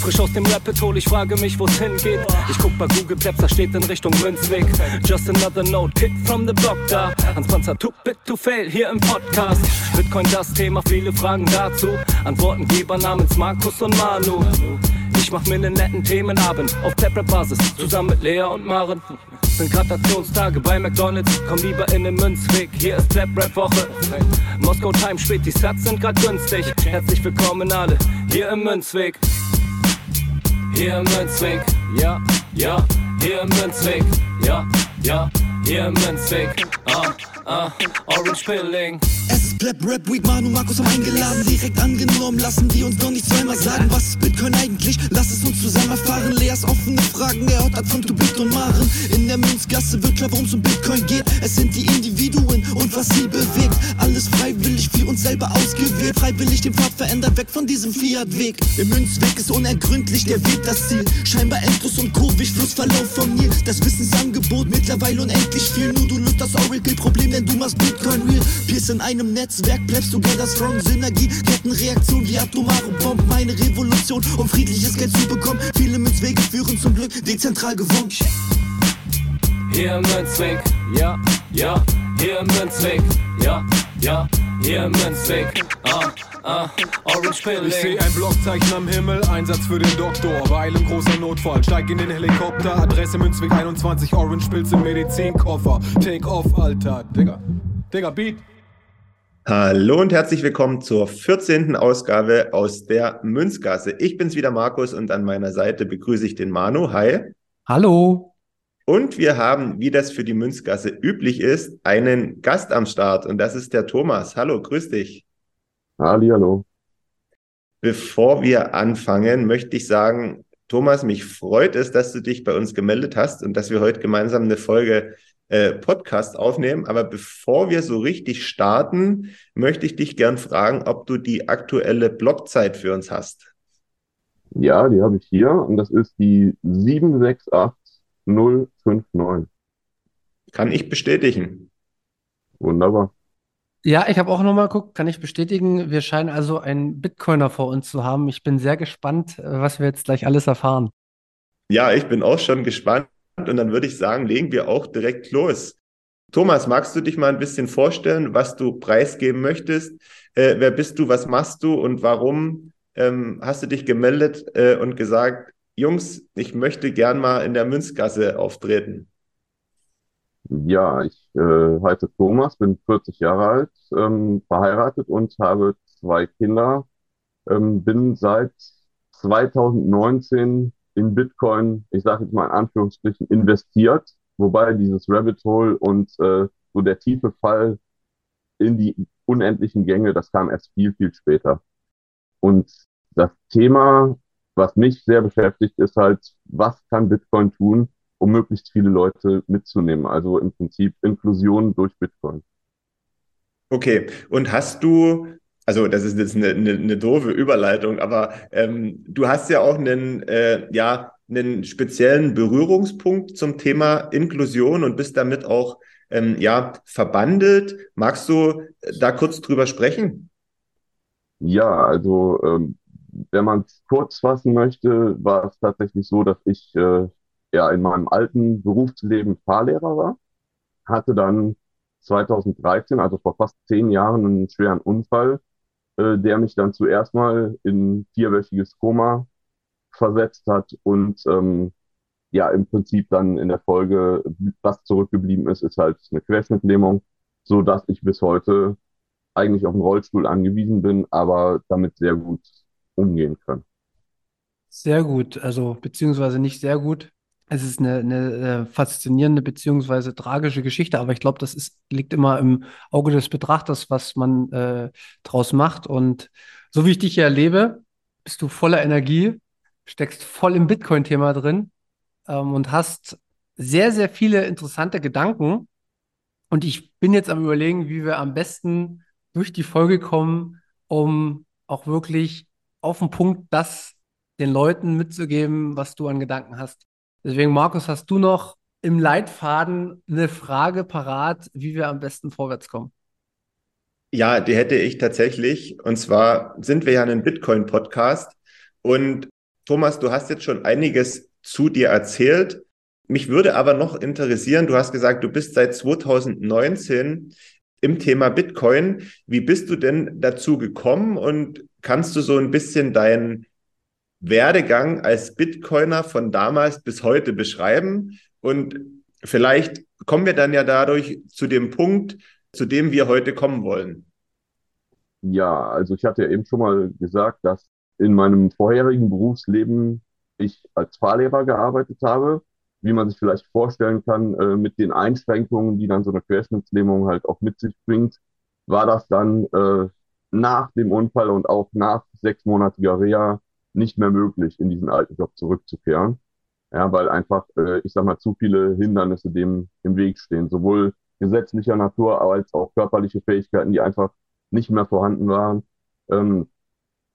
Frisch aus dem Rapid Hole, ich frage mich, wo's hingeht. Ich guck bei Google Maps, da steht in Richtung Münzweg. Just another note, Kid from the block da. Hans Panzer, too bit to fail, hier im Podcast. Bitcoin das Thema, viele Fragen dazu. Antwortengeber namens Markus und Manu. Mach mir nen netten Themenabend auf Tablet-Basis, zusammen mit Lea und Maren. Sind Gratationstage bei McDonalds, komm lieber in den Münzweg, hier ist Clap Rap Woche. Moskau Time spät, die Sats sind grad günstig. Herzlich willkommen alle, hier im Münzweg. Hier im Münzweg, ja, ja, hier im Münzweg, ja, ja, hier im Münzweg, ah, ah, Orange Pilling. Es ist Pleb Rap Week, Manu Markus haben eingeladen, direkt angenommen. Lassen die uns doch nicht zweimal sagen, was ist Bitcoin eigentlich? Lass es uns zusammen erfahren. Leas offene Fragen, er hat von Tubit und Maren. In der Münzgasse wird klar, worum es um Bitcoin geht. Es sind die Individuen und was sie bewegt. Alles freiwillig für uns selber ausgewählt. Freiwillig den Pfad verändert, weg von diesem Fiat-Weg. Im Münzweg ist unergründlich der Weg das Ziel. Scheinbar endlos und kurvig, Flussverlauf vom Nil. Das Wissensangebot mittlerweile unendlich viel. Nur du löst das Oracle-Problem, denn du machst Bitcoin real. Pierce in einem Netzwerk, bleibst du together strong. Synergie, Kettenreaktion wie atomare Bomben. Meine Revolution, um friedliches Geld zu bekommen. Viele Münzwege führen zum Glück dezentral gewonnen. Hier im Münzweg, ja, ja, hier im Münzweg, ja, ja, hier im Münzweg, ah, ah, Orange Ich Pilling. seh ein Blockzeichen am Himmel, Einsatz für den Doktor. Weil im großer Notfall, steig in den Helikopter. Adresse Münzweg 21, Orange Pilz im Medizinkoffer. Take off, Alter. Digga. Digga, Beat. Hallo und herzlich willkommen zur 14. Ausgabe aus der Münzgasse. Ich bin's wieder Markus und an meiner Seite begrüße ich den Manu. Hi. Hallo. Und wir haben, wie das für die Münzgasse üblich ist, einen Gast am Start und das ist der Thomas. Hallo, grüß dich. Hallo. Bevor wir anfangen, möchte ich sagen, Thomas, mich freut es, dass du dich bei uns gemeldet hast und dass wir heute gemeinsam eine Folge äh, Podcast aufnehmen. Aber bevor wir so richtig starten, möchte ich dich gern fragen, ob du die aktuelle Blockzeit für uns hast. Ja, die habe ich hier und das ist die 768059. Kann ich bestätigen. Wunderbar. Ja, ich habe auch nochmal geguckt, kann ich bestätigen. Wir scheinen also einen Bitcoiner vor uns zu haben. Ich bin sehr gespannt, äh, was wir jetzt gleich alles erfahren. Ja, ich bin auch schon gespannt und dann würde ich sagen, legen wir auch direkt los. Thomas, magst du dich mal ein bisschen vorstellen, was du preisgeben möchtest? Äh, wer bist du, was machst du und warum ähm, hast du dich gemeldet äh, und gesagt, Jungs, ich möchte gern mal in der Münzgasse auftreten? Ja, ich äh, heiße Thomas, bin 40 Jahre alt, ähm, verheiratet und habe zwei Kinder. Ähm, bin seit 2019 in Bitcoin, ich sage jetzt mal in Anführungsstrichen, investiert, wobei dieses Rabbit Hole und äh, so der tiefe Fall in die unendlichen Gänge, das kam erst viel, viel später. Und das Thema, was mich sehr beschäftigt, ist halt, was kann Bitcoin tun, um möglichst viele Leute mitzunehmen? Also im Prinzip Inklusion durch Bitcoin. Okay, und hast du, also das ist jetzt eine, eine, eine doofe Überleitung, aber ähm, du hast ja auch einen, äh, ja, einen speziellen Berührungspunkt zum Thema Inklusion und bist damit auch ähm, ja, verbandelt. Magst du da kurz drüber sprechen? Ja, also ähm, wenn man es kurz fassen möchte, war es tatsächlich so, dass ich äh, ja in meinem alten Berufsleben Fahrlehrer war, hatte dann 2013, also vor fast zehn Jahren, einen schweren Unfall, äh, der mich dann zuerst mal in vierwöchiges Koma versetzt hat und ähm, ja im Prinzip dann in der Folge, was zurückgeblieben ist, ist halt eine Querschnittlähmung, so dass ich bis heute eigentlich auf einen Rollstuhl angewiesen bin, aber damit sehr gut umgehen kann. Sehr gut, also beziehungsweise nicht sehr gut. Es ist eine, eine äh, faszinierende beziehungsweise tragische Geschichte, aber ich glaube, das ist, liegt immer im Auge des Betrachters, was man äh, draus macht. Und so wie ich dich hier erlebe, bist du voller Energie, steckst voll im Bitcoin-Thema drin ähm, und hast sehr, sehr viele interessante Gedanken. Und ich bin jetzt am Überlegen, wie wir am besten durch die Folge kommen, um auch wirklich auf den Punkt das den Leuten mitzugeben, was du an Gedanken hast. Deswegen, Markus, hast du noch im Leitfaden eine Frage parat, wie wir am besten vorwärts kommen? Ja, die hätte ich tatsächlich. Und zwar sind wir ja ein Bitcoin-Podcast und Thomas, du hast jetzt schon einiges zu dir erzählt. Mich würde aber noch interessieren, du hast gesagt, du bist seit 2019 im Thema Bitcoin. Wie bist du denn dazu gekommen und kannst du so ein bisschen deinen Werdegang als Bitcoiner von damals bis heute beschreiben? Und vielleicht kommen wir dann ja dadurch zu dem Punkt, zu dem wir heute kommen wollen. Ja, also ich hatte ja eben schon mal gesagt, dass in meinem vorherigen Berufsleben ich als Fahrlehrer gearbeitet habe wie man sich vielleicht vorstellen kann, äh, mit den Einschränkungen, die dann so eine Querschnittslähmung halt auch mit sich bringt, war das dann äh, nach dem Unfall und auch nach sechsmonatiger Reha nicht mehr möglich, in diesen alten Job zurückzukehren. Ja, weil einfach, äh, ich sag mal, zu viele Hindernisse dem im Weg stehen, sowohl gesetzlicher Natur als auch körperliche Fähigkeiten, die einfach nicht mehr vorhanden waren. Ähm,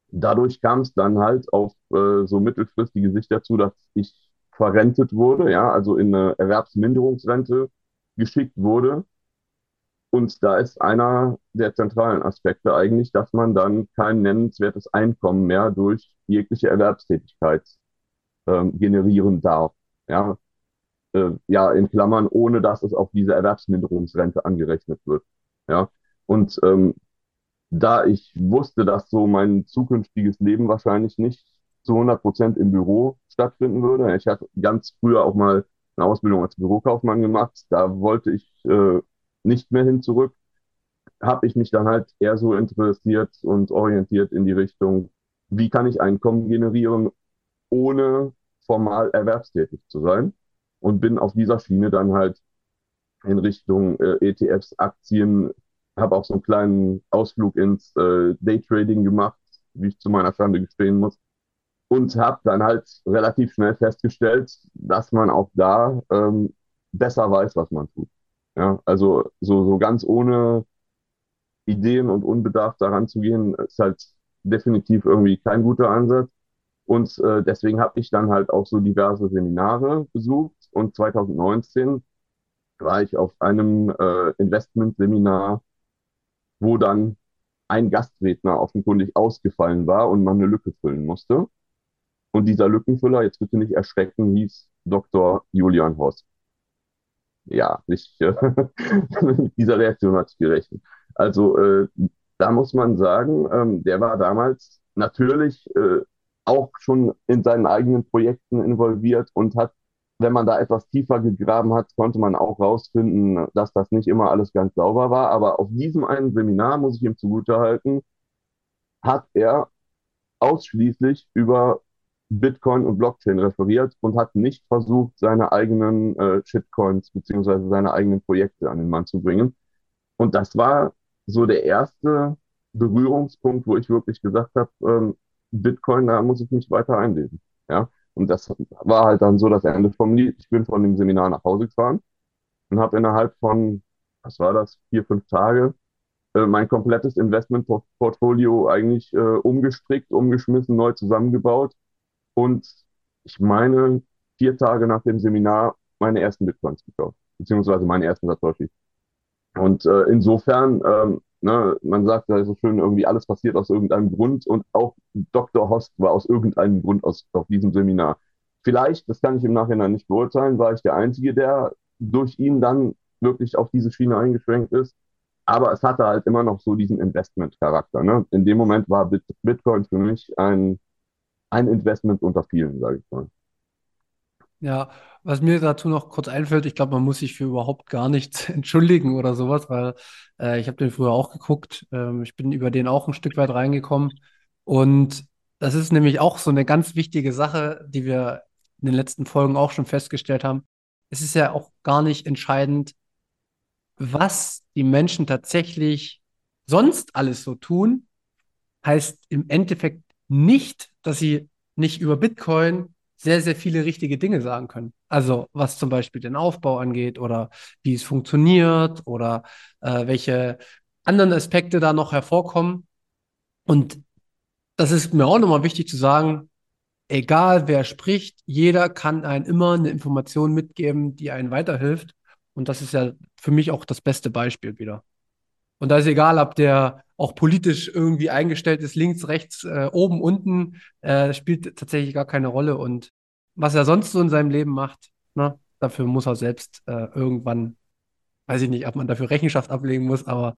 dadurch kam es dann halt auf äh, so mittelfristige Sicht dazu, dass ich verrentet wurde, ja, also in eine Erwerbsminderungsrente geschickt wurde. Und da ist einer der zentralen Aspekte eigentlich, dass man dann kein nennenswertes Einkommen mehr durch jegliche Erwerbstätigkeit ähm, generieren darf. Ja, äh, ja, in Klammern, ohne dass es auf diese Erwerbsminderungsrente angerechnet wird. Ja, und ähm, da ich wusste, dass so mein zukünftiges Leben wahrscheinlich nicht zu 100 Prozent im Büro stattfinden würde. Ich hatte ganz früher auch mal eine Ausbildung als Bürokaufmann gemacht. Da wollte ich äh, nicht mehr hin zurück. Habe ich mich dann halt eher so interessiert und orientiert in die Richtung, wie kann ich Einkommen generieren, ohne formal erwerbstätig zu sein. Und bin auf dieser Schiene dann halt in Richtung äh, ETFs, Aktien, habe auch so einen kleinen Ausflug ins äh, Daytrading gemacht, wie ich zu meiner Schande gestehen muss und habe dann halt relativ schnell festgestellt, dass man auch da ähm, besser weiß, was man tut. Ja, also so, so ganz ohne Ideen und unbedarft daran zu gehen, ist halt definitiv irgendwie kein guter Ansatz. Und äh, deswegen habe ich dann halt auch so diverse Seminare besucht. Und 2019 war ich auf einem äh, Investmentseminar, wo dann ein Gastredner offenkundig ausgefallen war und man eine Lücke füllen musste. Und dieser Lückenfüller, jetzt bitte nicht erschrecken, hieß Dr. Julian Horst. Ja, nicht, äh, mit dieser Reaktion hatte ich gerechnet. Also äh, da muss man sagen, ähm, der war damals natürlich äh, auch schon in seinen eigenen Projekten involviert und hat, wenn man da etwas tiefer gegraben hat, konnte man auch rausfinden, dass das nicht immer alles ganz sauber war. Aber auf diesem einen Seminar, muss ich ihm zugutehalten, hat er ausschließlich über Bitcoin und Blockchain referiert und hat nicht versucht, seine eigenen äh, Shitcoins beziehungsweise seine eigenen Projekte an den Mann zu bringen. Und das war so der erste Berührungspunkt, wo ich wirklich gesagt habe, ähm, Bitcoin, da muss ich mich weiter einlesen. Ja, und das war halt dann so das Ende vom Lied. Ich bin von dem Seminar nach Hause gefahren und habe innerhalb von, was war das, vier, fünf Tage äh, mein komplettes Investmentportfolio eigentlich äh, umgestrickt, umgeschmissen, neu zusammengebaut und ich meine, vier Tage nach dem Seminar meine ersten Bitcoins gekauft, beziehungsweise meinen ersten Satoshi. Und äh, insofern, ähm, ne, man sagt ja so schön, irgendwie alles passiert aus irgendeinem Grund und auch Dr. Host war aus irgendeinem Grund aus, auf diesem Seminar. Vielleicht, das kann ich im Nachhinein nicht beurteilen, war ich der Einzige, der durch ihn dann wirklich auf diese Schiene eingeschränkt ist. Aber es hatte halt immer noch so diesen Investment-Charakter. Ne? In dem Moment war Bitcoin für mich ein ein Investment unter vielen, sage ich mal. Ja, was mir dazu noch kurz einfällt, ich glaube, man muss sich für überhaupt gar nichts entschuldigen oder sowas, weil äh, ich habe den früher auch geguckt. Ähm, ich bin über den auch ein Stück weit reingekommen. Und das ist nämlich auch so eine ganz wichtige Sache, die wir in den letzten Folgen auch schon festgestellt haben. Es ist ja auch gar nicht entscheidend, was die Menschen tatsächlich sonst alles so tun. Heißt im Endeffekt nicht, dass sie nicht über Bitcoin sehr, sehr viele richtige Dinge sagen können. Also was zum Beispiel den Aufbau angeht oder wie es funktioniert oder äh, welche anderen Aspekte da noch hervorkommen. Und das ist mir auch nochmal wichtig zu sagen, egal wer spricht, jeder kann einen immer eine Information mitgeben, die einen weiterhilft. Und das ist ja für mich auch das beste Beispiel wieder. Und da ist egal, ob der auch politisch irgendwie eingestellt ist, links, rechts, äh, oben, unten, äh, spielt tatsächlich gar keine Rolle. Und was er sonst so in seinem Leben macht, ne, dafür muss er selbst äh, irgendwann, weiß ich nicht, ob man dafür Rechenschaft ablegen muss, aber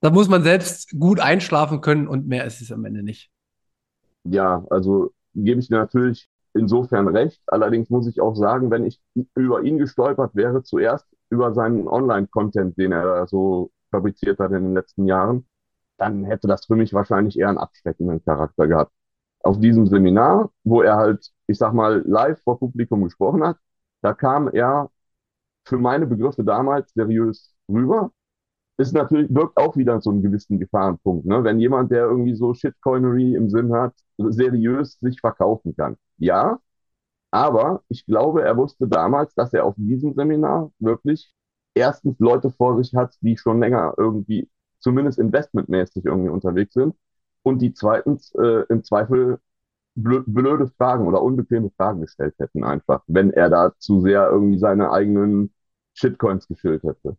da muss man selbst gut einschlafen können und mehr ist es am Ende nicht. Ja, also gebe ich dir natürlich insofern recht. Allerdings muss ich auch sagen, wenn ich über ihn gestolpert wäre, zuerst über seinen Online-Content, den er so fabriziert hat in den letzten Jahren, dann hätte das für mich wahrscheinlich eher einen abschreckenden Charakter gehabt. Auf diesem Seminar, wo er halt, ich sag mal, live vor Publikum gesprochen hat, da kam er für meine Begriffe damals seriös rüber. Ist natürlich, wirkt auch wieder so einen gewissen Gefahrenpunkt, ne? Wenn jemand, der irgendwie so Shitcoinery im Sinn hat, seriös sich verkaufen kann. Ja, aber ich glaube, er wusste damals, dass er auf diesem Seminar wirklich erstens Leute vor sich hat, die schon länger irgendwie zumindest investmentmäßig irgendwie unterwegs sind und die zweitens äh, im Zweifel blöde Fragen oder unbequeme Fragen gestellt hätten einfach, wenn er da zu sehr irgendwie seine eigenen Shitcoins geschillt hätte.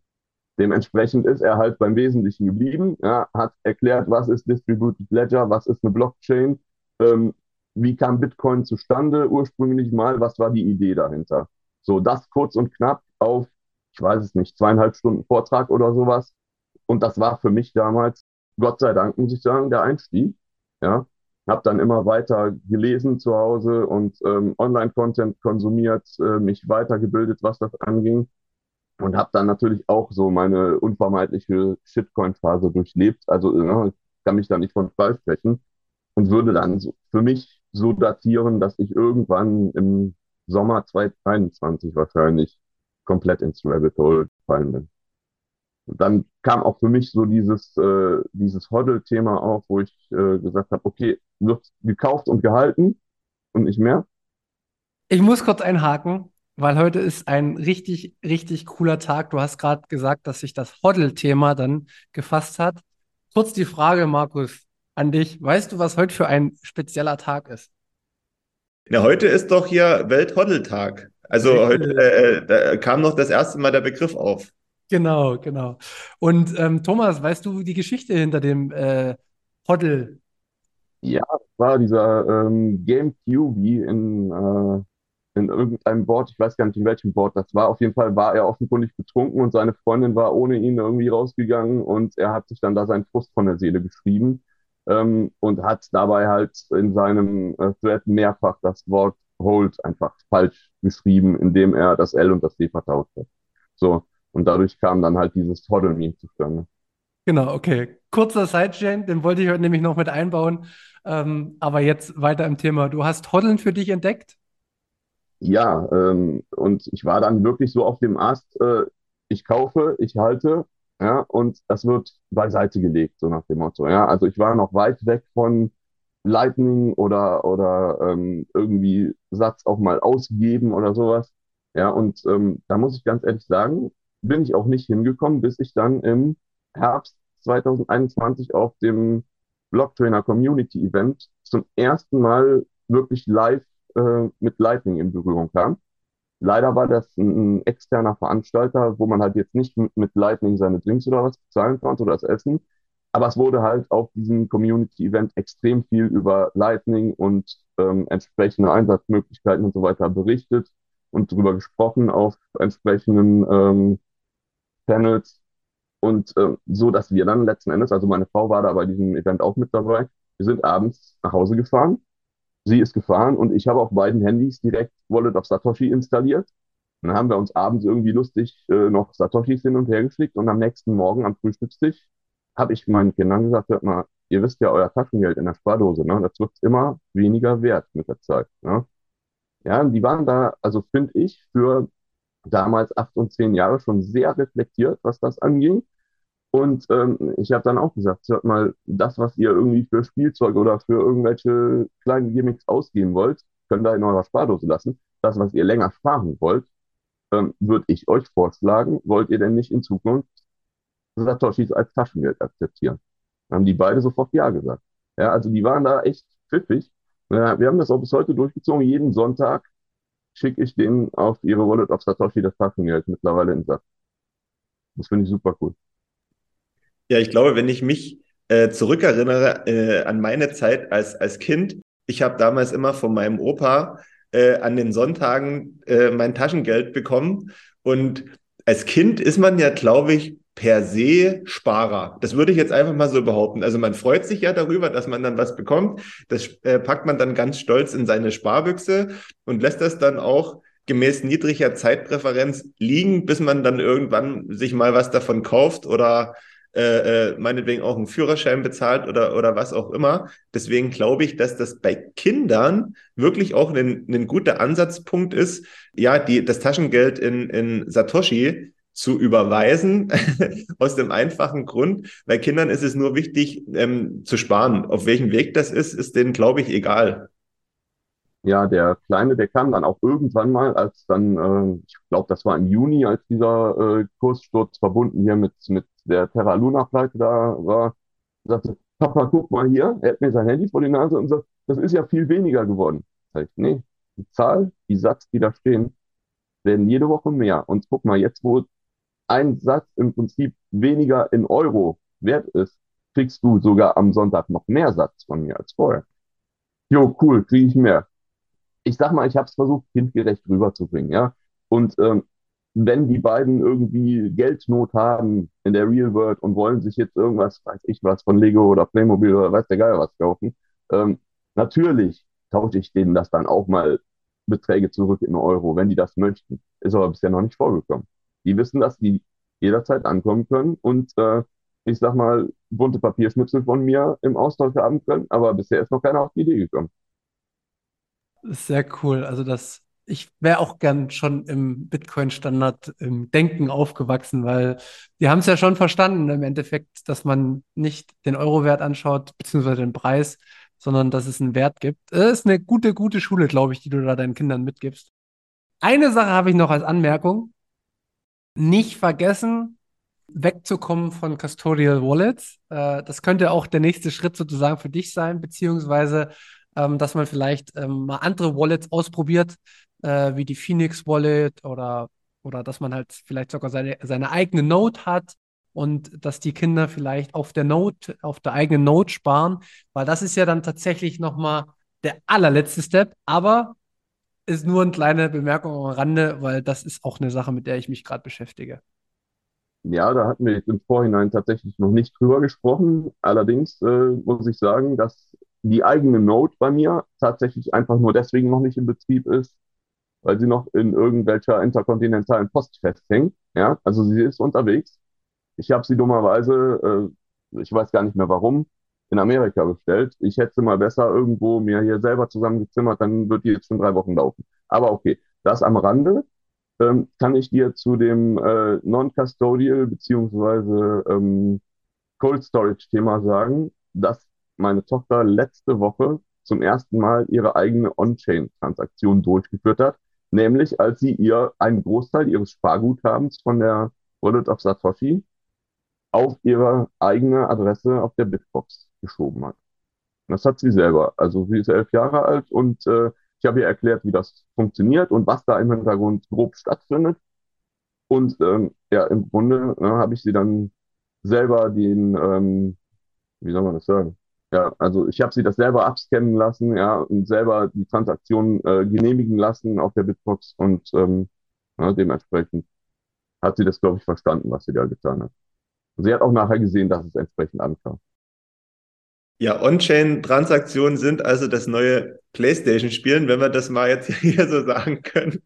Dementsprechend ist er halt beim Wesentlichen geblieben, ja, hat erklärt, was ist Distributed Ledger, was ist eine Blockchain, ähm, wie kam Bitcoin zustande ursprünglich mal, was war die Idee dahinter. So, das kurz und knapp auf, ich weiß es nicht, zweieinhalb Stunden Vortrag oder sowas. Und das war für mich damals, Gott sei Dank, muss ich sagen, der Einstieg. Ja, habe dann immer weiter gelesen zu Hause und ähm, Online-Content konsumiert, äh, mich weitergebildet, was das anging. Und habe dann natürlich auch so meine unvermeidliche Shitcoin-Phase durchlebt. Also äh, ich kann mich da nicht von frei sprechen und würde dann so für mich so datieren, dass ich irgendwann im Sommer 2021 wahrscheinlich komplett ins Rabbit Hole gefallen bin. Und dann kam auch für mich so dieses, äh, dieses Hoddle-Thema auf, wo ich äh, gesagt habe, okay, wird gekauft und gehalten und nicht mehr. Ich muss kurz einhaken, weil heute ist ein richtig, richtig cooler Tag. Du hast gerade gesagt, dass sich das Hoddle-Thema dann gefasst hat. Kurz die Frage, Markus, an dich. Weißt du, was heute für ein spezieller Tag ist? Na, heute ist doch hier Welthoddeltag. Also heute äh, äh, da kam noch das erste Mal der Begriff auf. Genau, genau. Und ähm, Thomas, weißt du die Geschichte hinter dem äh, Hoddle? Ja, war dieser ähm, GameCube in, äh, in irgendeinem Board, ich weiß gar nicht in welchem Board das war. Auf jeden Fall war er offenkundig betrunken und seine Freundin war ohne ihn irgendwie rausgegangen und er hat sich dann da seinen Frust von der Seele geschrieben ähm, und hat dabei halt in seinem äh, Thread mehrfach das Wort Hold einfach falsch geschrieben, indem er das L und das D vertauscht hat. So. Und dadurch kam dann halt dieses Toddle-Meme zustande. Genau, okay. Kurzer Sidechain, den wollte ich heute nämlich noch mit einbauen. Ähm, aber jetzt weiter im Thema. Du hast Hoddeln für dich entdeckt? Ja, ähm, und ich war dann wirklich so auf dem Ast, äh, ich kaufe, ich halte, ja, und das wird beiseite gelegt, so nach dem Motto. Ja, also ich war noch weit weg von Lightning oder, oder ähm, irgendwie Satz auch mal ausgeben oder sowas. Ja, und ähm, da muss ich ganz ehrlich sagen, bin ich auch nicht hingekommen, bis ich dann im Herbst 2021 auf dem Blocktrainer Community Event zum ersten Mal wirklich live äh, mit Lightning in Berührung kam. Leider war das ein, ein, externer Veranstalter, wo man halt jetzt nicht mit, Lightning seine Drinks oder was bezahlen konnte oder das Essen. Aber es wurde halt auf diesem Community-Event extrem viel über Lightning und ähm, entsprechende Einsatzmöglichkeiten und so weiter berichtet und darüber gesprochen auf entsprechenden ähm, Panels und äh, so, dass wir dann letzten Endes, also meine Frau war da bei diesem Event auch mit dabei, wir sind abends nach Hause gefahren, sie ist gefahren und ich habe auf beiden Handys direkt Wallet of Satoshi installiert. Dann haben wir uns abends irgendwie lustig äh, noch Satoshis hin und her geschickt und am nächsten Morgen am Frühstückstisch habe ich meinen Kindern gesagt, hört mal, ihr wisst ja, euer Taschengeld in der Spardose, ne? das wird immer weniger wert mit der Zeit. Ne? Ja, die waren da, also finde ich, für damals acht und zehn Jahre schon sehr reflektiert, was das anging. Und ähm, ich habe dann auch gesagt, hört mal, das, was ihr irgendwie für Spielzeug oder für irgendwelche kleinen Gimmicks ausgeben wollt, könnt ihr in eurer Spardose lassen. Das, was ihr länger sparen wollt, ähm, würde ich euch vorschlagen, wollt ihr denn nicht in Zukunft Satoshis als Taschengeld akzeptieren? Dann haben die beide sofort Ja gesagt. Ja, also die waren da echt pfiffig. Wir haben das auch bis heute durchgezogen. Jeden Sonntag schicke ich denen auf ihre Wallet auf Satoshi das Taschengeld mittlerweile in Satz. Das finde ich super cool. Ja, ich glaube, wenn ich mich äh, zurückerinnere äh, an meine Zeit als, als Kind. Ich habe damals immer von meinem Opa äh, an den Sonntagen äh, mein Taschengeld bekommen. Und als Kind ist man ja, glaube ich, per se Sparer. Das würde ich jetzt einfach mal so behaupten. Also man freut sich ja darüber, dass man dann was bekommt. Das äh, packt man dann ganz stolz in seine Sparbüchse und lässt das dann auch gemäß niedriger Zeitpräferenz liegen, bis man dann irgendwann sich mal was davon kauft oder äh, äh, meinetwegen auch einen Führerschein bezahlt oder, oder was auch immer. Deswegen glaube ich, dass das bei Kindern wirklich auch ein, ein guter Ansatzpunkt ist, ja, die, das Taschengeld in, in Satoshi zu überweisen, aus dem einfachen Grund, bei Kindern ist es nur wichtig ähm, zu sparen. Auf welchem Weg das ist, ist denen, glaube ich, egal. Ja, der Kleine, der kam dann auch irgendwann mal, als dann, äh, ich glaube, das war im Juni, als dieser äh, Kurssturz verbunden hier mit, mit der Terra Luna-Pleite da war, sagte, Papa, guck mal hier, er hat mir sein Handy vor die Nase und sagt, das ist ja viel weniger geworden. Sag ich, nee, die Zahl, die Satz, die da stehen, werden jede Woche mehr. Und guck mal, jetzt, wo ein Satz im Prinzip weniger in Euro wert ist, kriegst du sogar am Sonntag noch mehr Satz von mir als vorher. Jo, cool, kriege ich mehr ich sag mal, ich habe es versucht, kindgerecht rüberzubringen, ja. Und ähm, wenn die beiden irgendwie Geldnot haben in der Real World und wollen sich jetzt irgendwas, weiß ich was, von Lego oder Playmobil oder weiß der Geil was kaufen, ähm, natürlich tausche ich denen das dann auch mal Beträge zurück in Euro, wenn die das möchten. Ist aber bisher noch nicht vorgekommen. Die wissen, dass die jederzeit ankommen können und äh, ich sag mal, bunte Papierschnipsel von mir im Austausch haben können, aber bisher ist noch keiner auf die Idee gekommen sehr cool. Also das, ich wäre auch gern schon im Bitcoin-Standard im Denken aufgewachsen, weil die haben es ja schon verstanden im Endeffekt, dass man nicht den Euro-Wert anschaut, beziehungsweise den Preis, sondern dass es einen Wert gibt. Das ist eine gute, gute Schule, glaube ich, die du da deinen Kindern mitgibst. Eine Sache habe ich noch als Anmerkung. Nicht vergessen, wegzukommen von Custodial Wallets. Äh, das könnte auch der nächste Schritt sozusagen für dich sein, beziehungsweise ähm, dass man vielleicht ähm, mal andere Wallets ausprobiert, äh, wie die Phoenix Wallet oder, oder dass man halt vielleicht sogar seine, seine eigene Note hat und dass die Kinder vielleicht auf der Note, auf der eigenen Note sparen, weil das ist ja dann tatsächlich nochmal der allerletzte Step, aber ist nur eine kleine Bemerkung am Rande, weil das ist auch eine Sache, mit der ich mich gerade beschäftige. Ja, da hatten wir jetzt im Vorhinein tatsächlich noch nicht drüber gesprochen. Allerdings äh, muss ich sagen, dass die eigene Node bei mir tatsächlich einfach nur deswegen noch nicht in Betrieb ist, weil sie noch in irgendwelcher interkontinentalen Post festhängt. Ja, also sie ist unterwegs. Ich habe sie dummerweise, äh, ich weiß gar nicht mehr warum, in Amerika bestellt. Ich hätte sie mal besser irgendwo mir hier selber zusammengezimmert, dann wird die jetzt schon drei Wochen laufen. Aber okay, das am Rande. Ähm, kann ich dir zu dem äh, Non-Custodial beziehungsweise ähm, Cold Storage Thema sagen, dass meine Tochter letzte Woche zum ersten Mal ihre eigene On-Chain-Transaktion durchgeführt hat, nämlich als sie ihr einen Großteil ihres Sparguthabens von der Wallet of Satoshi auf ihre eigene Adresse auf der Bitbox geschoben hat. Und das hat sie selber. Also sie ist elf Jahre alt und äh, ich habe ihr erklärt, wie das funktioniert und was da im Hintergrund grob stattfindet. Und ähm, ja, im Grunde ne, habe ich sie dann selber den, ähm, wie soll man das sagen, ja, also ich habe sie das selber abscannen lassen, ja, und selber die Transaktion äh, genehmigen lassen auf der Bitbox und ähm, ja, dementsprechend hat sie das, glaube ich, verstanden, was sie da getan hat. Und sie hat auch nachher gesehen, dass es entsprechend ankam. Ja, On-Chain-Transaktionen sind also das neue PlayStation-Spielen, wenn wir das mal jetzt hier so sagen können.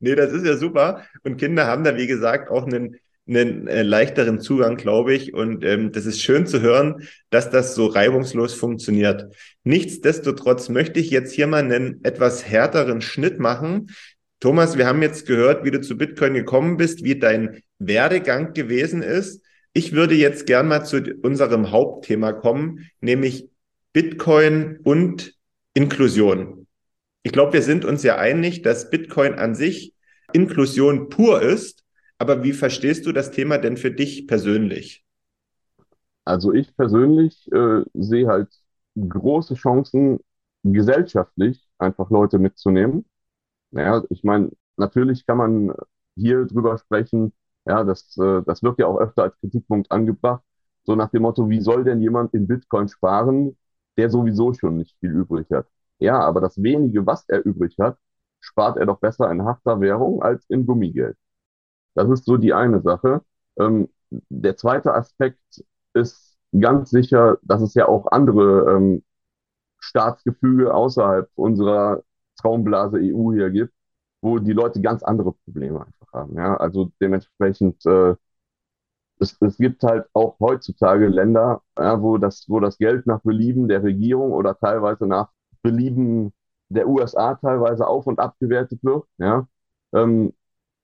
nee, das ist ja super. Und Kinder haben da, wie gesagt, auch einen einen äh, leichteren Zugang, glaube ich. Und ähm, das ist schön zu hören, dass das so reibungslos funktioniert. Nichtsdestotrotz möchte ich jetzt hier mal einen etwas härteren Schnitt machen. Thomas, wir haben jetzt gehört, wie du zu Bitcoin gekommen bist, wie dein Werdegang gewesen ist. Ich würde jetzt gern mal zu unserem Hauptthema kommen, nämlich Bitcoin und Inklusion. Ich glaube, wir sind uns ja einig, dass Bitcoin an sich Inklusion pur ist aber wie verstehst du das Thema denn für dich persönlich? Also ich persönlich äh, sehe halt große Chancen, gesellschaftlich einfach Leute mitzunehmen. Naja, ich meine, natürlich kann man hier drüber sprechen, ja, das, äh, das wird ja auch öfter als Kritikpunkt angebracht, So nach dem Motto, wie soll denn jemand in Bitcoin sparen, der sowieso schon nicht viel übrig hat? Ja, aber das wenige, was er übrig hat, spart er doch besser in harter Währung als in Gummigeld. Das ist so die eine Sache. Ähm, der zweite Aspekt ist ganz sicher, dass es ja auch andere ähm, Staatsgefüge außerhalb unserer Traumblase EU hier gibt, wo die Leute ganz andere Probleme einfach haben. Ja, also dementsprechend, äh, es, es gibt halt auch heutzutage Länder, ja, wo das, wo das Geld nach Belieben der Regierung oder teilweise nach Belieben der USA teilweise auf und abgewertet wird. Ja, ähm,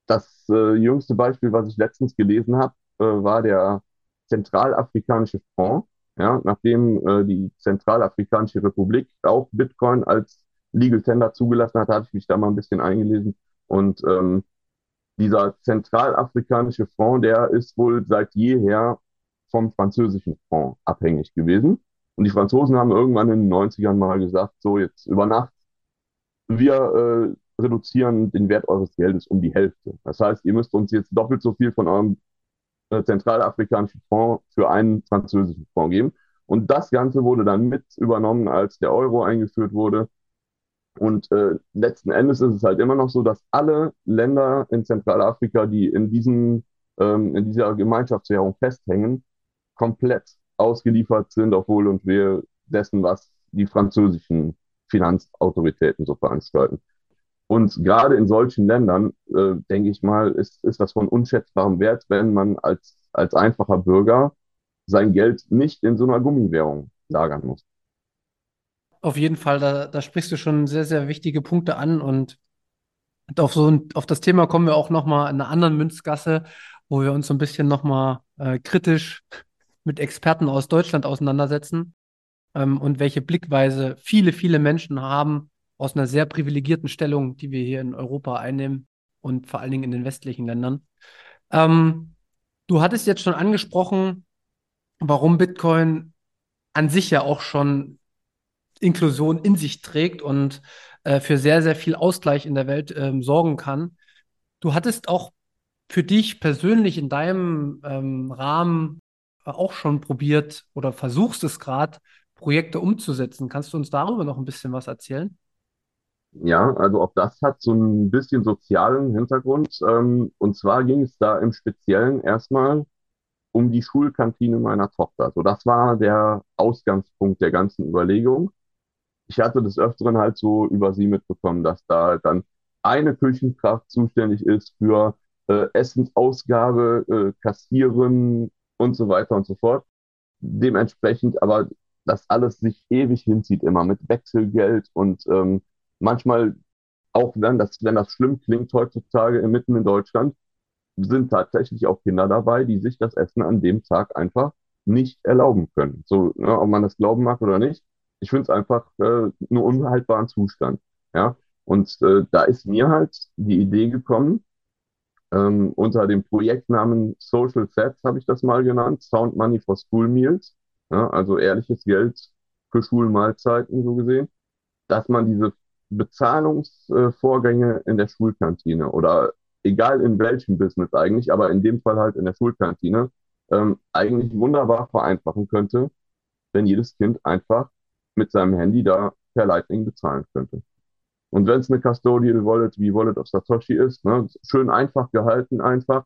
das äh, jüngste Beispiel, was ich letztens gelesen habe, äh, war der Zentralafrikanische Fonds. Ja, nachdem äh, die Zentralafrikanische Republik auch Bitcoin als Legal Tender zugelassen hat, hatte ich mich da mal ein bisschen eingelesen. Und ähm, dieser zentralafrikanische Fonds, der ist wohl seit jeher vom französischen Fonds abhängig gewesen. Und die Franzosen haben irgendwann in den 90ern mal gesagt, so jetzt über Nacht, wir äh, reduzieren den Wert eures Geldes um die Hälfte. Das heißt, ihr müsst uns jetzt doppelt so viel von eurem äh, zentralafrikanischen Fonds für einen französischen Fonds geben. Und das Ganze wurde dann mit übernommen, als der Euro eingeführt wurde. Und äh, letzten Endes ist es halt immer noch so, dass alle Länder in Zentralafrika, die in, diesen, ähm, in dieser Gemeinschaftswährung festhängen, komplett ausgeliefert sind auf Wohl und Wehe dessen, was die französischen Finanzautoritäten so veranstalten. Und gerade in solchen Ländern, äh, denke ich mal, ist, ist das von unschätzbarem Wert, wenn man als, als einfacher Bürger sein Geld nicht in so einer Gummiwährung lagern muss. Auf jeden Fall, da, da sprichst du schon sehr, sehr wichtige Punkte an und auf, so ein, auf das Thema kommen wir auch nochmal in einer anderen Münzgasse, wo wir uns so ein bisschen nochmal äh, kritisch mit Experten aus Deutschland auseinandersetzen ähm, und welche Blickweise viele, viele Menschen haben aus einer sehr privilegierten Stellung, die wir hier in Europa einnehmen und vor allen Dingen in den westlichen Ländern. Ähm, du hattest jetzt schon angesprochen, warum Bitcoin an sich ja auch schon Inklusion in sich trägt und äh, für sehr, sehr viel Ausgleich in der Welt ähm, sorgen kann. Du hattest auch für dich persönlich in deinem ähm, Rahmen auch schon probiert oder versuchst es gerade, Projekte umzusetzen. Kannst du uns darüber noch ein bisschen was erzählen? Ja, also auch das hat so ein bisschen sozialen Hintergrund. Ähm, und zwar ging es da im Speziellen erstmal um die Schulkantine meiner Tochter. So, das war der Ausgangspunkt der ganzen Überlegung ich hatte des Öfteren halt so über sie mitbekommen, dass da halt dann eine Küchenkraft zuständig ist für äh, Essensausgabe, äh, Kassieren und so weiter und so fort. Dementsprechend aber, dass alles sich ewig hinzieht, immer mit Wechselgeld und ähm, manchmal auch wenn das, wenn das schlimm klingt heutzutage mitten in Deutschland, sind tatsächlich auch Kinder dabei, die sich das Essen an dem Tag einfach nicht erlauben können. So, ne, ob man das glauben mag oder nicht ich finde es einfach äh, einen unhaltbaren Zustand. Ja, und äh, da ist mir halt die Idee gekommen, ähm, unter dem Projektnamen Social Sets habe ich das mal genannt, Sound Money for School Meals, ja, also ehrliches Geld für Schulmahlzeiten so gesehen, dass man diese Bezahlungsvorgänge in der Schulkantine oder egal in welchem Business eigentlich, aber in dem Fall halt in der Schulkantine, ähm, eigentlich wunderbar vereinfachen könnte, wenn jedes Kind einfach mit seinem Handy da per Lightning bezahlen könnte. Und wenn es eine Custodial Wallet wie Wallet of Satoshi ist, ne, schön einfach gehalten einfach,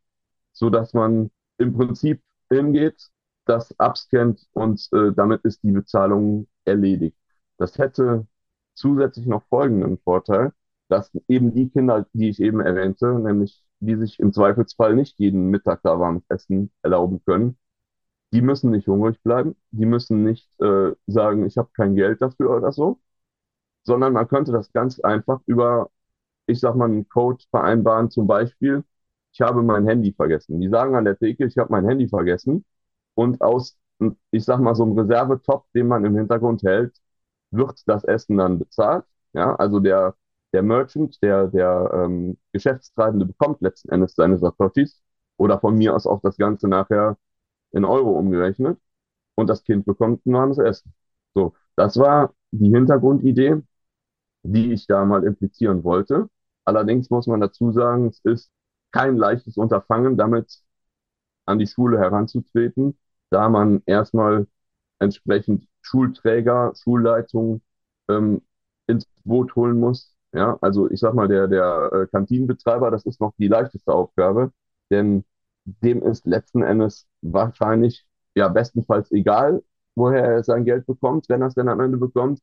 so dass man im Prinzip hingeht, das abscannt und äh, damit ist die Bezahlung erledigt. Das hätte zusätzlich noch folgenden Vorteil, dass eben die Kinder, die ich eben erwähnte, nämlich die sich im Zweifelsfall nicht jeden Mittag da warmes Essen erlauben können, die müssen nicht hungrig bleiben, die müssen nicht äh, sagen, ich habe kein Geld dafür oder so, sondern man könnte das ganz einfach über, ich sag mal, einen Code vereinbaren, zum Beispiel, ich habe mein Handy vergessen. Die sagen an der Theke, ich habe mein Handy vergessen. Und aus, ich sag mal, so einem Reservetopf, den man im Hintergrund hält, wird das Essen dann bezahlt. Ja, also der, der Merchant, der, der ähm, Geschäftstreibende bekommt letzten Endes seine Satoshis. Oder von mir aus auch das Ganze nachher in Euro umgerechnet und das Kind bekommt ein warmes Essen. So, das war die Hintergrundidee, die ich da mal implizieren wollte. Allerdings muss man dazu sagen, es ist kein leichtes Unterfangen, damit an die Schule heranzutreten, da man erstmal entsprechend Schulträger, Schulleitung ähm, ins Boot holen muss. Ja, also ich sag mal, der, der äh, Kantinenbetreiber, das ist noch die leichteste Aufgabe, denn dem ist letzten Endes wahrscheinlich, ja, bestenfalls egal, woher er sein Geld bekommt, wenn er es dann am Ende bekommt.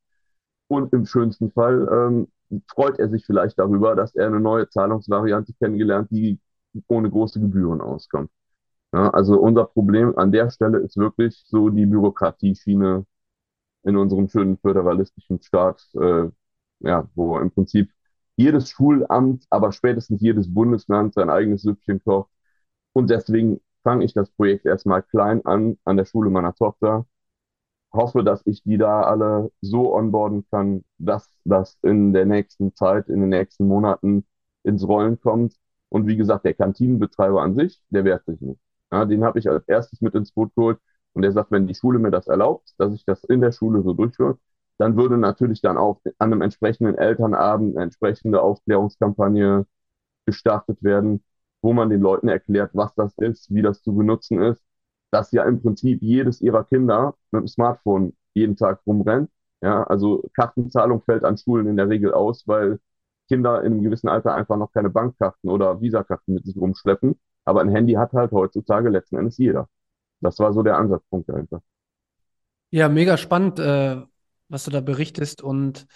Und im schönsten Fall ähm, freut er sich vielleicht darüber, dass er eine neue Zahlungsvariante kennengelernt, die ohne große Gebühren auskommt. Ja, also unser Problem an der Stelle ist wirklich so die Bürokratieschiene in unserem schönen föderalistischen Staat, äh, ja, wo im Prinzip jedes Schulamt, aber spätestens jedes Bundesland sein eigenes Süppchen kocht. Und deswegen fange ich das Projekt erstmal klein an, an der Schule meiner Tochter. Hoffe, dass ich die da alle so onboarden kann, dass das in der nächsten Zeit, in den nächsten Monaten ins Rollen kommt. Und wie gesagt, der Kantinenbetreiber an sich, der wehrt sich nicht. Ja, den habe ich als erstes mit ins Boot geholt. Und der sagt, wenn die Schule mir das erlaubt, dass ich das in der Schule so durchführe, dann würde natürlich dann auch an einem entsprechenden Elternabend eine entsprechende Aufklärungskampagne gestartet werden, wo man den Leuten erklärt, was das ist, wie das zu benutzen ist, dass ja im Prinzip jedes ihrer Kinder mit dem Smartphone jeden Tag rumrennt. Ja, also Kartenzahlung fällt an Schulen in der Regel aus, weil Kinder in einem gewissen Alter einfach noch keine Bankkarten oder Visakarten mit sich rumschleppen. Aber ein Handy hat halt heutzutage letzten Endes jeder. Das war so der Ansatzpunkt dahinter. Ja, mega spannend, äh, was du da berichtest. Und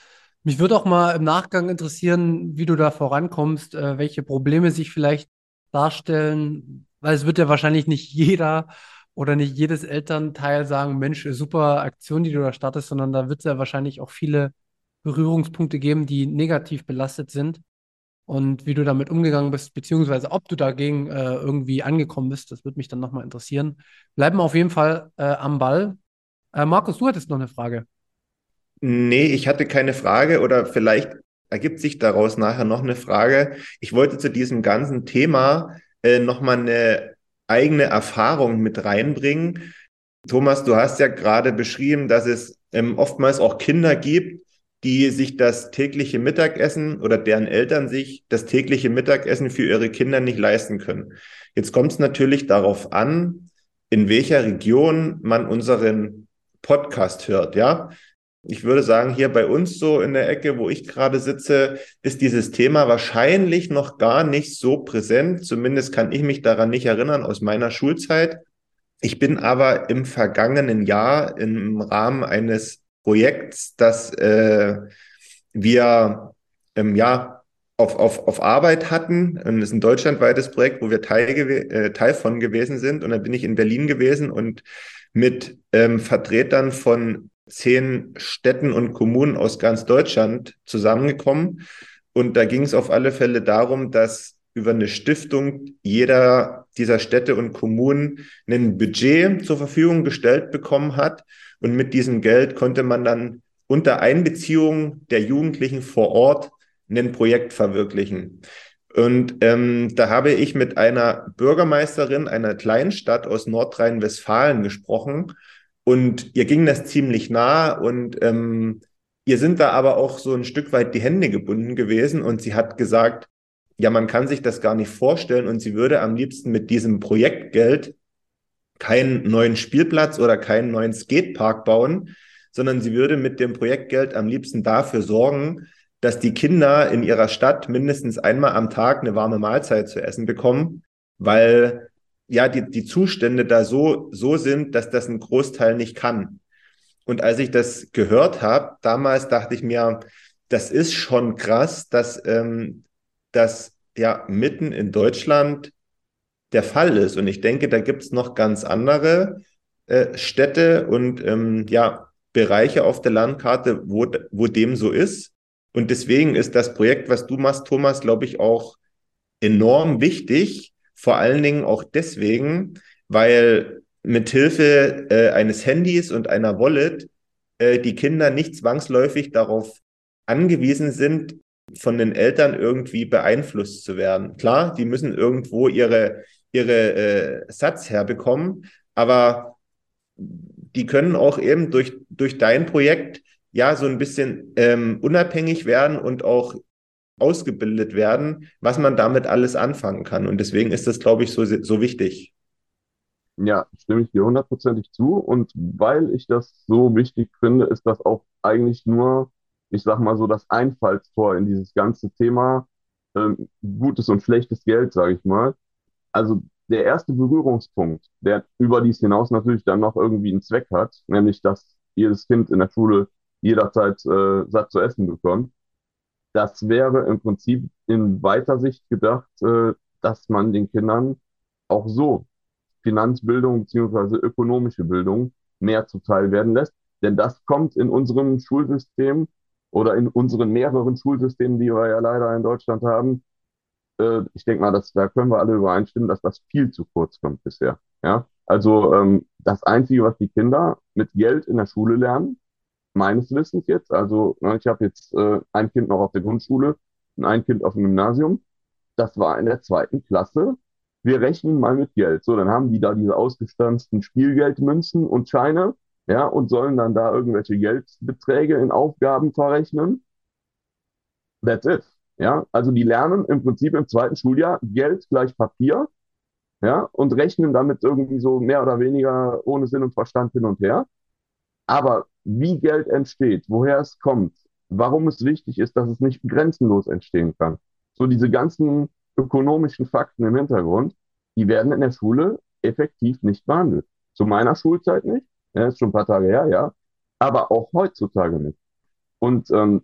mich würde auch mal im Nachgang interessieren, wie du da vorankommst, äh, welche Probleme sich vielleicht darstellen, weil es wird ja wahrscheinlich nicht jeder oder nicht jedes Elternteil sagen, Mensch, super Aktion, die du da startest, sondern da wird es ja wahrscheinlich auch viele Berührungspunkte geben, die negativ belastet sind. Und wie du damit umgegangen bist, beziehungsweise ob du dagegen äh, irgendwie angekommen bist, das würde mich dann nochmal interessieren. Bleiben wir auf jeden Fall äh, am Ball. Äh, Markus, du hattest noch eine Frage. Nee, ich hatte keine Frage oder vielleicht ergibt sich daraus nachher noch eine Frage. Ich wollte zu diesem ganzen Thema äh, nochmal eine eigene Erfahrung mit reinbringen. Thomas, du hast ja gerade beschrieben, dass es ähm, oftmals auch Kinder gibt, die sich das tägliche Mittagessen oder deren Eltern sich das tägliche Mittagessen für ihre Kinder nicht leisten können. Jetzt kommt es natürlich darauf an, in welcher Region man unseren Podcast hört, ja. Ich würde sagen, hier bei uns so in der Ecke, wo ich gerade sitze, ist dieses Thema wahrscheinlich noch gar nicht so präsent. Zumindest kann ich mich daran nicht erinnern aus meiner Schulzeit. Ich bin aber im vergangenen Jahr im Rahmen eines Projekts, das äh, wir ähm, ja auf, auf, auf Arbeit hatten. Und das ist ein deutschlandweites Projekt, wo wir Teil, äh, Teil von gewesen sind. Und dann bin ich in Berlin gewesen und mit ähm, Vertretern von zehn Städten und Kommunen aus ganz Deutschland zusammengekommen. Und da ging es auf alle Fälle darum, dass über eine Stiftung jeder dieser Städte und Kommunen ein Budget zur Verfügung gestellt bekommen hat. Und mit diesem Geld konnte man dann unter Einbeziehung der Jugendlichen vor Ort ein Projekt verwirklichen. Und ähm, da habe ich mit einer Bürgermeisterin einer kleinen Stadt aus Nordrhein-Westfalen gesprochen und ihr ging das ziemlich nah und ähm, ihr sind da aber auch so ein Stück weit die Hände gebunden gewesen und sie hat gesagt, ja, man kann sich das gar nicht vorstellen und sie würde am liebsten mit diesem Projektgeld keinen neuen Spielplatz oder keinen neuen Skatepark bauen, sondern sie würde mit dem Projektgeld am liebsten dafür sorgen, dass die Kinder in ihrer Stadt mindestens einmal am Tag eine warme Mahlzeit zu essen bekommen, weil ja die, die Zustände da so, so sind, dass das ein Großteil nicht kann. Und als ich das gehört habe, damals dachte ich mir, das ist schon krass, dass ähm, das ja mitten in Deutschland der Fall ist. Und ich denke, da gibt es noch ganz andere äh, Städte und ähm, ja, Bereiche auf der Landkarte, wo, wo dem so ist. Und deswegen ist das Projekt, was du machst, Thomas, glaube ich, auch enorm wichtig. Vor allen Dingen auch deswegen, weil mithilfe äh, eines Handys und einer Wallet äh, die Kinder nicht zwangsläufig darauf angewiesen sind, von den Eltern irgendwie beeinflusst zu werden. Klar, die müssen irgendwo ihre, ihre äh, Satz herbekommen, aber die können auch eben durch, durch dein Projekt ja so ein bisschen ähm, unabhängig werden und auch ausgebildet werden, was man damit alles anfangen kann. Und deswegen ist das, glaube ich, so, so wichtig. Ja, stimme ich dir hundertprozentig zu. Und weil ich das so wichtig finde, ist das auch eigentlich nur, ich sag mal so, das Einfallstor in dieses ganze Thema ähm, gutes und schlechtes Geld, sage ich mal. Also der erste Berührungspunkt, der über dies hinaus natürlich dann noch irgendwie einen Zweck hat, nämlich dass jedes Kind in der Schule jederzeit äh, satt zu essen bekommt. Das wäre im Prinzip in weiter Sicht gedacht, äh, dass man den Kindern auch so Finanzbildung beziehungsweise ökonomische Bildung mehr zuteil werden lässt. Denn das kommt in unserem Schulsystem oder in unseren mehreren Schulsystemen, die wir ja leider in Deutschland haben, äh, ich denke mal, dass, da können wir alle übereinstimmen, dass das viel zu kurz kommt bisher. Ja? Also ähm, das Einzige, was die Kinder mit Geld in der Schule lernen, meines Wissens jetzt, also ne, ich habe jetzt äh, ein Kind noch auf der Grundschule und ein Kind auf dem Gymnasium, das war in der zweiten Klasse wir rechnen mal mit Geld. So, dann haben die da diese ausgestanzten Spielgeldmünzen und Scheine, ja, und sollen dann da irgendwelche Geldbeträge in Aufgaben verrechnen. That's it. Ja, also die lernen im Prinzip im zweiten Schuljahr Geld gleich Papier, ja, und rechnen damit irgendwie so mehr oder weniger ohne Sinn und Verstand hin und her. Aber wie Geld entsteht, woher es kommt, warum es wichtig ist, dass es nicht grenzenlos entstehen kann. So diese ganzen ökonomischen Fakten im Hintergrund, die werden in der Schule effektiv nicht behandelt. Zu meiner Schulzeit nicht, ja, ist schon ein paar Tage her, ja, aber auch heutzutage nicht. Und ähm,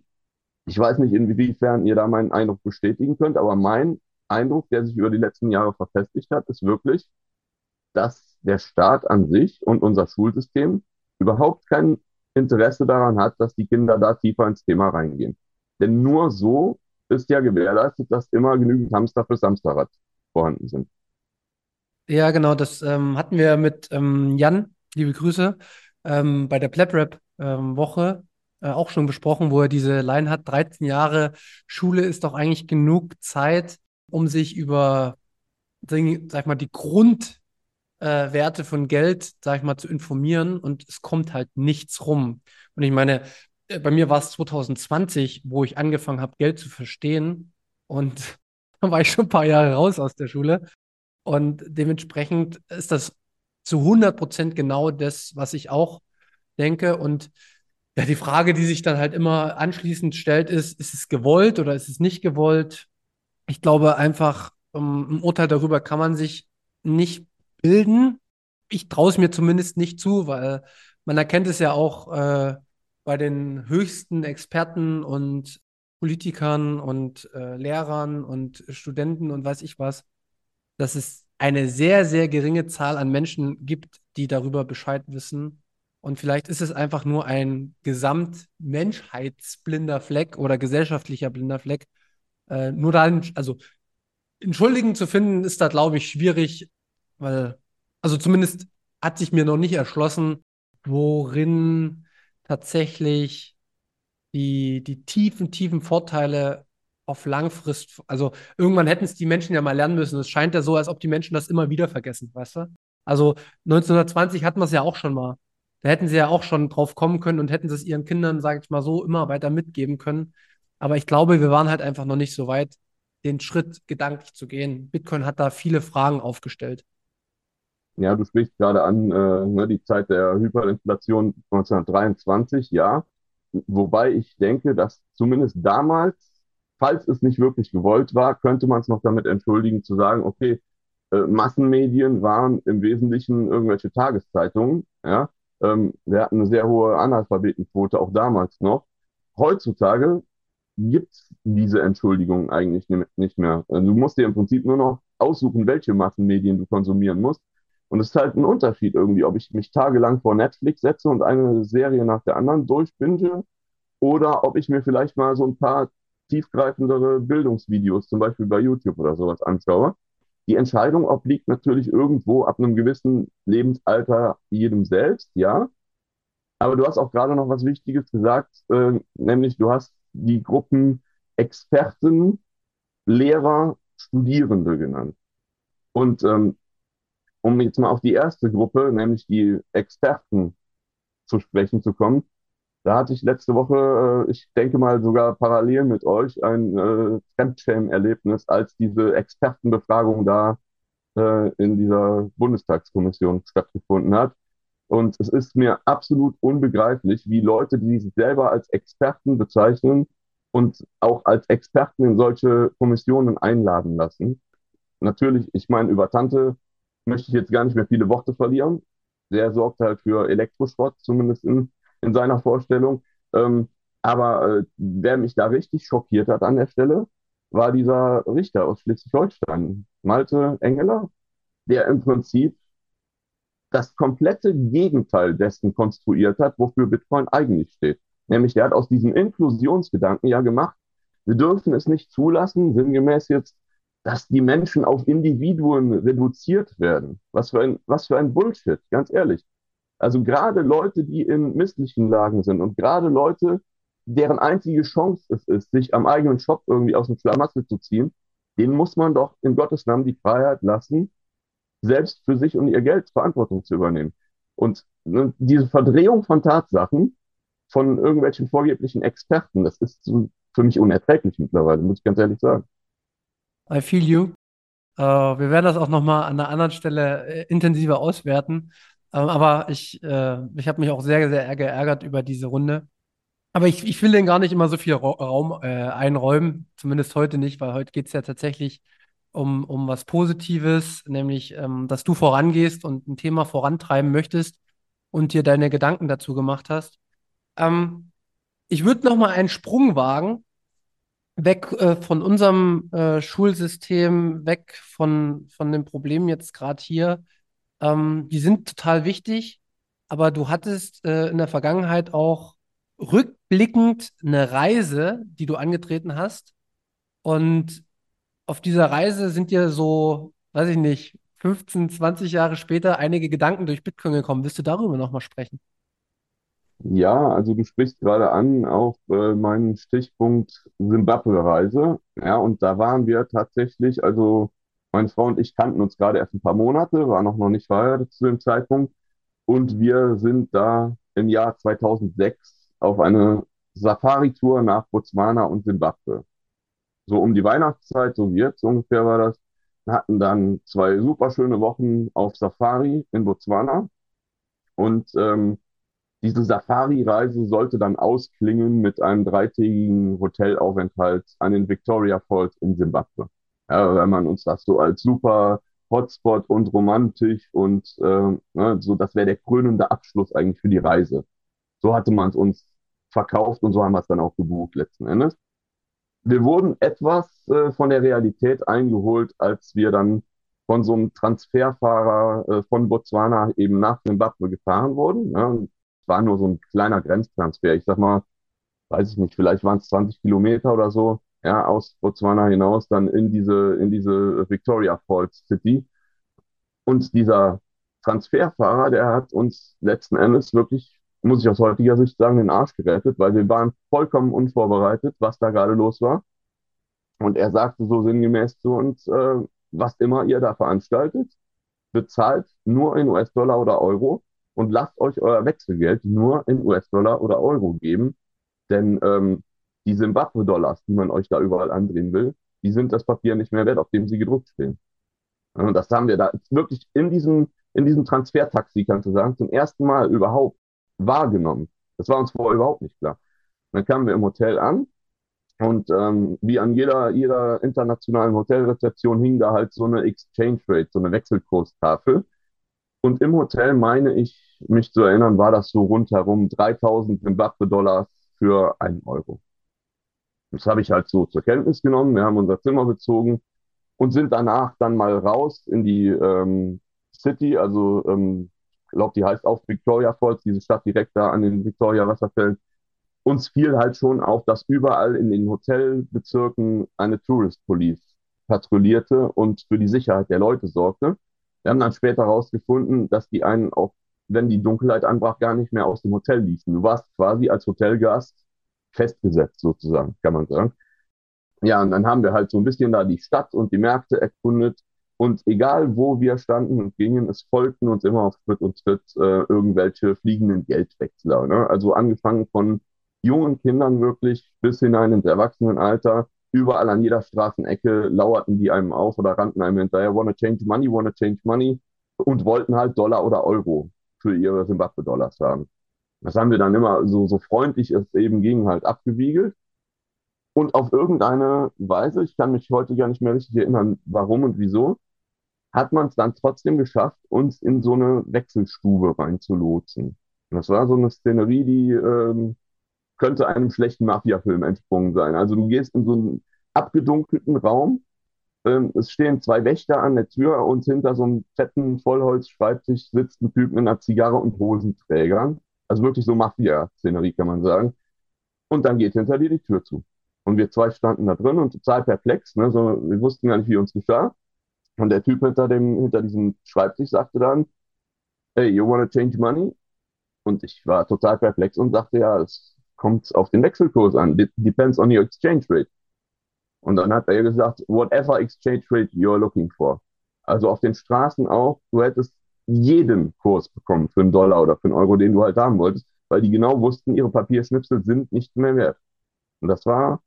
ich weiß nicht, inwiefern ihr da meinen Eindruck bestätigen könnt, aber mein Eindruck, der sich über die letzten Jahre verfestigt hat, ist wirklich, dass der Staat an sich und unser Schulsystem überhaupt kein Interesse daran hat, dass die Kinder da tiefer ins Thema reingehen. Denn nur so ist ja gewährleistet, dass immer genügend Hamster fürs Hamsterrad vorhanden sind. Ja, genau, das ähm, hatten wir mit ähm, Jan, liebe Grüße, ähm, bei der Plap-Rap-Woche ähm, äh, auch schon besprochen, wo er diese Line hat, 13 Jahre Schule ist doch eigentlich genug Zeit, um sich über, sag mal, die Grundwerte äh, von Geld, sag ich mal, zu informieren und es kommt halt nichts rum. Und ich meine, äh, bei mir war es 2020, wo ich angefangen habe, Geld zu verstehen. Und dann war ich schon ein paar Jahre raus aus der Schule. Und dementsprechend ist das zu 100 Prozent genau das, was ich auch denke. Und ja, die Frage, die sich dann halt immer anschließend stellt, ist, ist es gewollt oder ist es nicht gewollt? Ich glaube einfach, um, ein Urteil darüber kann man sich nicht bilden. Ich traue es mir zumindest nicht zu, weil man erkennt es ja auch äh, bei den höchsten Experten und Politikern und äh, Lehrern und Studenten und weiß ich was, dass es eine sehr, sehr geringe Zahl an Menschen gibt, die darüber Bescheid wissen. Und vielleicht ist es einfach nur ein gesamtmenschheitsblinder Fleck oder gesellschaftlicher blinder Fleck. Äh, nur dann, also entschuldigen zu finden, ist da, glaube ich, schwierig, weil, also zumindest hat sich mir noch nicht erschlossen, worin tatsächlich die, die tiefen, tiefen Vorteile auf Langfrist, also irgendwann hätten es die Menschen ja mal lernen müssen. Es scheint ja so, als ob die Menschen das immer wieder vergessen, weißt du? Also 1920 hatten wir es ja auch schon mal. Da hätten sie ja auch schon drauf kommen können und hätten es ihren Kindern, sage ich mal so, immer weiter mitgeben können. Aber ich glaube, wir waren halt einfach noch nicht so weit, den Schritt gedanklich zu gehen. Bitcoin hat da viele Fragen aufgestellt. Ja, du sprichst gerade an, äh, ne, die Zeit der Hyperinflation 1923, ja. Wobei ich denke, dass zumindest damals, falls es nicht wirklich gewollt war, könnte man es noch damit entschuldigen, zu sagen, okay, äh, Massenmedien waren im Wesentlichen irgendwelche Tageszeitungen, ja. Ähm, wir hatten eine sehr hohe Analphabetenquote, auch damals noch. Heutzutage gibt es diese Entschuldigung eigentlich nicht mehr. Also du musst dir im Prinzip nur noch aussuchen, welche Massenmedien du konsumieren musst. Und es ist halt ein Unterschied irgendwie, ob ich mich tagelang vor Netflix setze und eine Serie nach der anderen durchbinge oder ob ich mir vielleicht mal so ein paar tiefgreifendere Bildungsvideos, zum Beispiel bei YouTube oder sowas anschaue. Die Entscheidung obliegt natürlich irgendwo ab einem gewissen Lebensalter jedem selbst, ja. Aber du hast auch gerade noch was Wichtiges gesagt, äh, nämlich du hast die Gruppen Experten, Lehrer, Studierende genannt. Und ähm, um jetzt mal auf die erste Gruppe, nämlich die Experten zu sprechen zu kommen. Da hatte ich letzte Woche, äh, ich denke mal sogar parallel mit euch, ein äh, Fremdschämen-Erlebnis, als diese Expertenbefragung da äh, in dieser Bundestagskommission stattgefunden hat. Und es ist mir absolut unbegreiflich, wie Leute, die sich selber als Experten bezeichnen und auch als Experten in solche Kommissionen einladen lassen. Natürlich, ich meine, über Tante möchte ich jetzt gar nicht mehr viele Worte verlieren. Der sorgt halt für Elektrosport, zumindest in, in seiner Vorstellung. Ähm, aber äh, wer mich da richtig schockiert hat an der Stelle, war dieser Richter aus Schleswig-Holstein, Malte Engeler, der im Prinzip das komplette Gegenteil dessen konstruiert hat, wofür Bitcoin eigentlich steht. Nämlich, der hat aus diesem Inklusionsgedanken ja gemacht, wir dürfen es nicht zulassen, sinngemäß jetzt, dass die Menschen auf Individuen reduziert werden. Was für ein, was für ein Bullshit, ganz ehrlich. Also gerade Leute, die in misslichen Lagen sind und gerade Leute, deren einzige Chance es ist, sich am eigenen Shop irgendwie aus dem Schlamassel zu ziehen, denen muss man doch in Gottes Namen die Freiheit lassen, selbst für sich und ihr Geld Verantwortung zu übernehmen. Und ne, diese Verdrehung von Tatsachen von irgendwelchen vorgeblichen Experten, das ist für mich unerträglich mittlerweile, muss ich ganz ehrlich sagen. I feel you. Uh, wir werden das auch nochmal an einer anderen Stelle äh, intensiver auswerten. Ähm, aber ich, äh, ich habe mich auch sehr, sehr geärgert über diese Runde. Aber ich, ich will denen gar nicht immer so viel Raum äh, einräumen, zumindest heute nicht, weil heute geht es ja tatsächlich um, um was Positives, nämlich, ähm, dass du vorangehst und ein Thema vorantreiben möchtest und dir deine Gedanken dazu gemacht hast. Ähm, ich würde noch mal einen Sprung wagen, weg äh, von unserem äh, Schulsystem, weg von, von den Problemen jetzt gerade hier. Ähm, die sind total wichtig, aber du hattest äh, in der Vergangenheit auch rückblickend eine Reise, die du angetreten hast. Und auf dieser Reise sind dir so, weiß ich nicht, 15, 20 Jahre später einige Gedanken durch Bitcoin gekommen. Willst du darüber nochmal sprechen? Ja, also du sprichst gerade an auf äh, meinen Stichpunkt Simbabwe-Reise. Ja, und da waren wir tatsächlich, also meine Frau und ich kannten uns gerade erst ein paar Monate, waren auch noch nicht verheiratet zu dem Zeitpunkt. Und wir sind da im Jahr 2006 auf eine Safari-Tour nach Botswana und Simbabwe so um die Weihnachtszeit, so wie jetzt ungefähr war das, hatten dann zwei super schöne Wochen auf Safari in Botswana. Und ähm, diese Safari-Reise sollte dann ausklingen mit einem dreitägigen Hotelaufenthalt an den Victoria Falls in Simbabwe. Ja, wenn man uns das so als super Hotspot und romantisch und äh, ne, so, das wäre der krönende Abschluss eigentlich für die Reise. So hatte man es uns verkauft und so haben wir es dann auch gebucht letzten Endes wir wurden etwas äh, von der Realität eingeholt, als wir dann von so einem Transferfahrer äh, von Botswana eben nach Zimbabwe gefahren wurden. Ja. War nur so ein kleiner Grenztransfer. Ich sag mal, weiß ich nicht, vielleicht waren es 20 Kilometer oder so, ja, aus Botswana hinaus, dann in diese, in diese Victoria Falls City. Und dieser Transferfahrer, der hat uns letzten Endes wirklich muss ich aus heutiger Sicht sagen, den Arsch gerettet, weil wir waren vollkommen unvorbereitet, was da gerade los war. Und er sagte so sinngemäß zu uns, äh, was immer ihr da veranstaltet, bezahlt nur in US-Dollar oder Euro und lasst euch euer Wechselgeld nur in US-Dollar oder Euro geben. Denn ähm, die Zimbabwe-Dollars, die man euch da überall andrehen will, die sind das Papier nicht mehr wert, auf dem sie gedruckt stehen. Und das haben wir da wirklich in diesem, in diesem Transfertaxi, kannst du sagen, zum ersten Mal überhaupt wahrgenommen. Das war uns vorher überhaupt nicht klar. dann kamen wir im Hotel an und ähm, wie an jeder, jeder internationalen Hotelrezeption hing da halt so eine Exchange Rate, so eine Wechselkurstafel. Und im Hotel, meine ich, mich zu erinnern, war das so rundherum 3000 Zimbabwe-Dollars für einen Euro. Das habe ich halt so zur Kenntnis genommen. Wir haben unser Zimmer bezogen und sind danach dann mal raus in die ähm, City, also ähm, glaube, die heißt auch Victoria Falls, diese Stadt direkt da an den Victoria Wasserfällen. Uns fiel halt schon auf, dass überall in den Hotelbezirken eine Tourist Police patrouillierte und für die Sicherheit der Leute sorgte. Wir haben dann später herausgefunden, dass die einen auch, wenn die Dunkelheit anbrach, gar nicht mehr aus dem Hotel ließen. Du warst quasi als Hotelgast festgesetzt, sozusagen, kann man sagen. Ja, und dann haben wir halt so ein bisschen da die Stadt und die Märkte erkundet und egal, wo wir standen und gingen, es folgten uns immer auf Schritt und Schritt äh, irgendwelche fliegenden Geldwechsler. Ne? Also angefangen von jungen Kindern wirklich bis hinein ins Erwachsenenalter, überall an jeder Straßenecke lauerten die einem auf oder rannten einem hinterher, wanna change money, wanna change money und wollten halt Dollar oder Euro für ihre Zimbabwe-Dollars haben. Das haben wir dann immer so, so freundlich es eben ging, halt abgewiegelt. Und auf irgendeine Weise, ich kann mich heute gar nicht mehr richtig erinnern, warum und wieso, hat man es dann trotzdem geschafft, uns in so eine Wechselstube reinzulotsen. Das war so eine Szenerie, die ähm, könnte einem schlechten Mafia-Film entsprungen sein. Also du gehst in so einen abgedunkelten Raum, ähm, es stehen zwei Wächter an der Tür und hinter so einem fetten Vollholzschreibtisch sitzt ein Typ mit einer Zigarre und Hosenträgern. Also wirklich so Mafia-Szenerie, kann man sagen. Und dann geht hinter dir die Tür zu. Und wir zwei standen da drin und total perplex. Ne? So, wir wussten gar nicht, wie uns geschah. Und der Typ hinter, dem, hinter diesem Schreibtisch sagte dann, hey, you wanna change money? Und ich war total perplex und sagte, ja, es kommt auf den Wechselkurs an. It depends on your exchange rate. Und dann hat er gesagt, whatever exchange rate you're looking for. Also auf den Straßen auch, du hättest jeden Kurs bekommen für einen Dollar oder für einen Euro, den du halt haben wolltest, weil die genau wussten, ihre Papierschnipsel sind nicht mehr wert. Und das war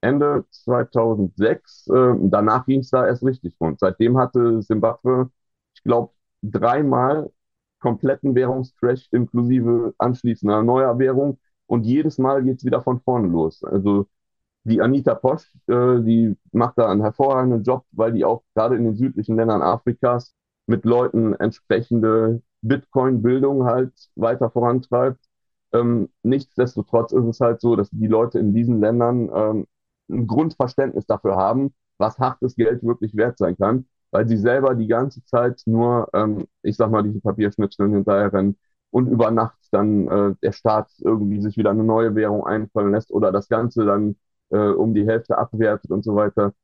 Ende 2006. Äh, danach ging es da erst richtig rund. Seitdem hatte Simbabwe, ich glaube, dreimal kompletten Währungscrash inklusive anschließender neuer Währung. Und jedes Mal geht es wieder von vorne los. Also die Anita Posch, äh, die macht da einen hervorragenden Job, weil die auch gerade in den südlichen Ländern Afrikas mit Leuten entsprechende Bitcoin-Bildung halt weiter vorantreibt. Ähm, nichtsdestotrotz ist es halt so, dass die Leute in diesen Ländern ähm, ein Grundverständnis dafür haben, was hartes Geld wirklich wert sein kann, weil sie selber die ganze Zeit nur, ähm, ich sag mal, diese Papierschnipseln hinterher rennen und über Nacht dann äh, der Staat irgendwie sich wieder eine neue Währung einfallen lässt oder das Ganze dann äh, um die Hälfte abwertet und so weiter.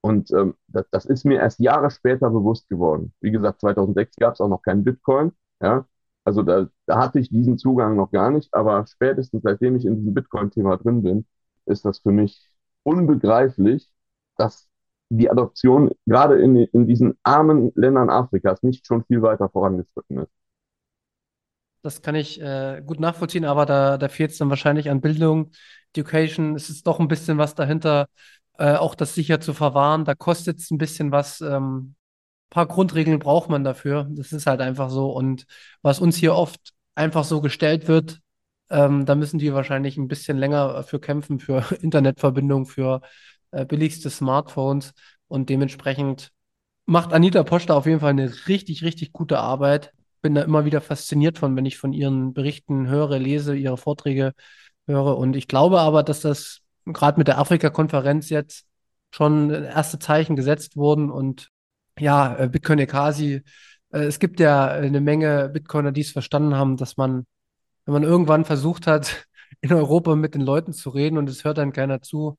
Und ähm, das, das ist mir erst Jahre später bewusst geworden. Wie gesagt, 2006 gab es auch noch keinen Bitcoin. Ja, also da, da hatte ich diesen Zugang noch gar nicht. Aber spätestens seitdem ich in diesem Bitcoin-Thema drin bin, ist das für mich unbegreiflich, dass die Adoption gerade in, in diesen armen Ländern Afrikas nicht schon viel weiter vorangeschritten ist. Das kann ich äh, gut nachvollziehen, aber da, da fehlt es dann wahrscheinlich an Bildung, Education. Es ist doch ein bisschen was dahinter, äh, auch das sicher zu verwahren. Da kostet es ein bisschen was. Ähm, ein paar Grundregeln braucht man dafür. Das ist halt einfach so. Und was uns hier oft einfach so gestellt wird, ähm, da müssen die wahrscheinlich ein bisschen länger für kämpfen, für Internetverbindung, für äh, billigste Smartphones. Und dementsprechend macht Anita Poster auf jeden Fall eine richtig, richtig gute Arbeit. Bin da immer wieder fasziniert von, wenn ich von ihren Berichten höre, lese, ihre Vorträge höre. Und ich glaube aber, dass das gerade mit der Afrika-Konferenz jetzt schon erste Zeichen gesetzt wurden. Und ja, äh, Bitcoin Ekasi, äh, es gibt ja eine Menge Bitcoiner, die es verstanden haben, dass man wenn man irgendwann versucht hat, in Europa mit den Leuten zu reden und es hört dann keiner zu,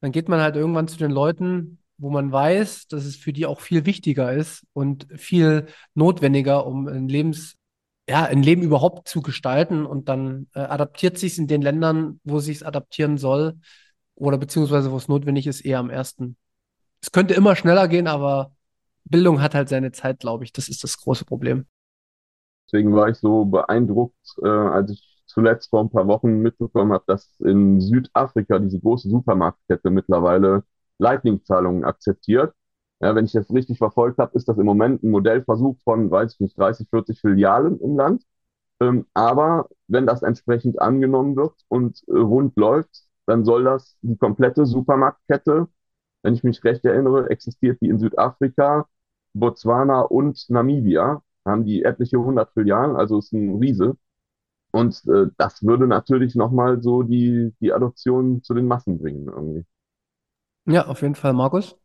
dann geht man halt irgendwann zu den Leuten, wo man weiß, dass es für die auch viel wichtiger ist und viel notwendiger, um ein Lebens, ja, ein Leben überhaupt zu gestalten und dann äh, adaptiert sich es in den Ländern, wo sich es adaptieren soll oder beziehungsweise wo es notwendig ist, eher am ersten. Es könnte immer schneller gehen, aber Bildung hat halt seine Zeit, glaube ich. Das ist das große Problem. Deswegen war ich so beeindruckt, äh, als ich zuletzt vor ein paar Wochen mitbekommen habe, dass in Südafrika diese große Supermarktkette mittlerweile Lightning-Zahlungen akzeptiert. Ja, wenn ich das richtig verfolgt habe, ist das im Moment ein Modellversuch von, weiß ich nicht, 30, 40 Filialen im Land. Ähm, aber wenn das entsprechend angenommen wird und äh, rund läuft, dann soll das die komplette Supermarktkette, wenn ich mich recht erinnere, existiert die in Südafrika, Botswana und Namibia haben die etliche hundert Filialen, also ist ein Riese. Und äh, das würde natürlich nochmal so die, die Adoption zu den Massen bringen irgendwie. Ja, auf jeden Fall, Markus.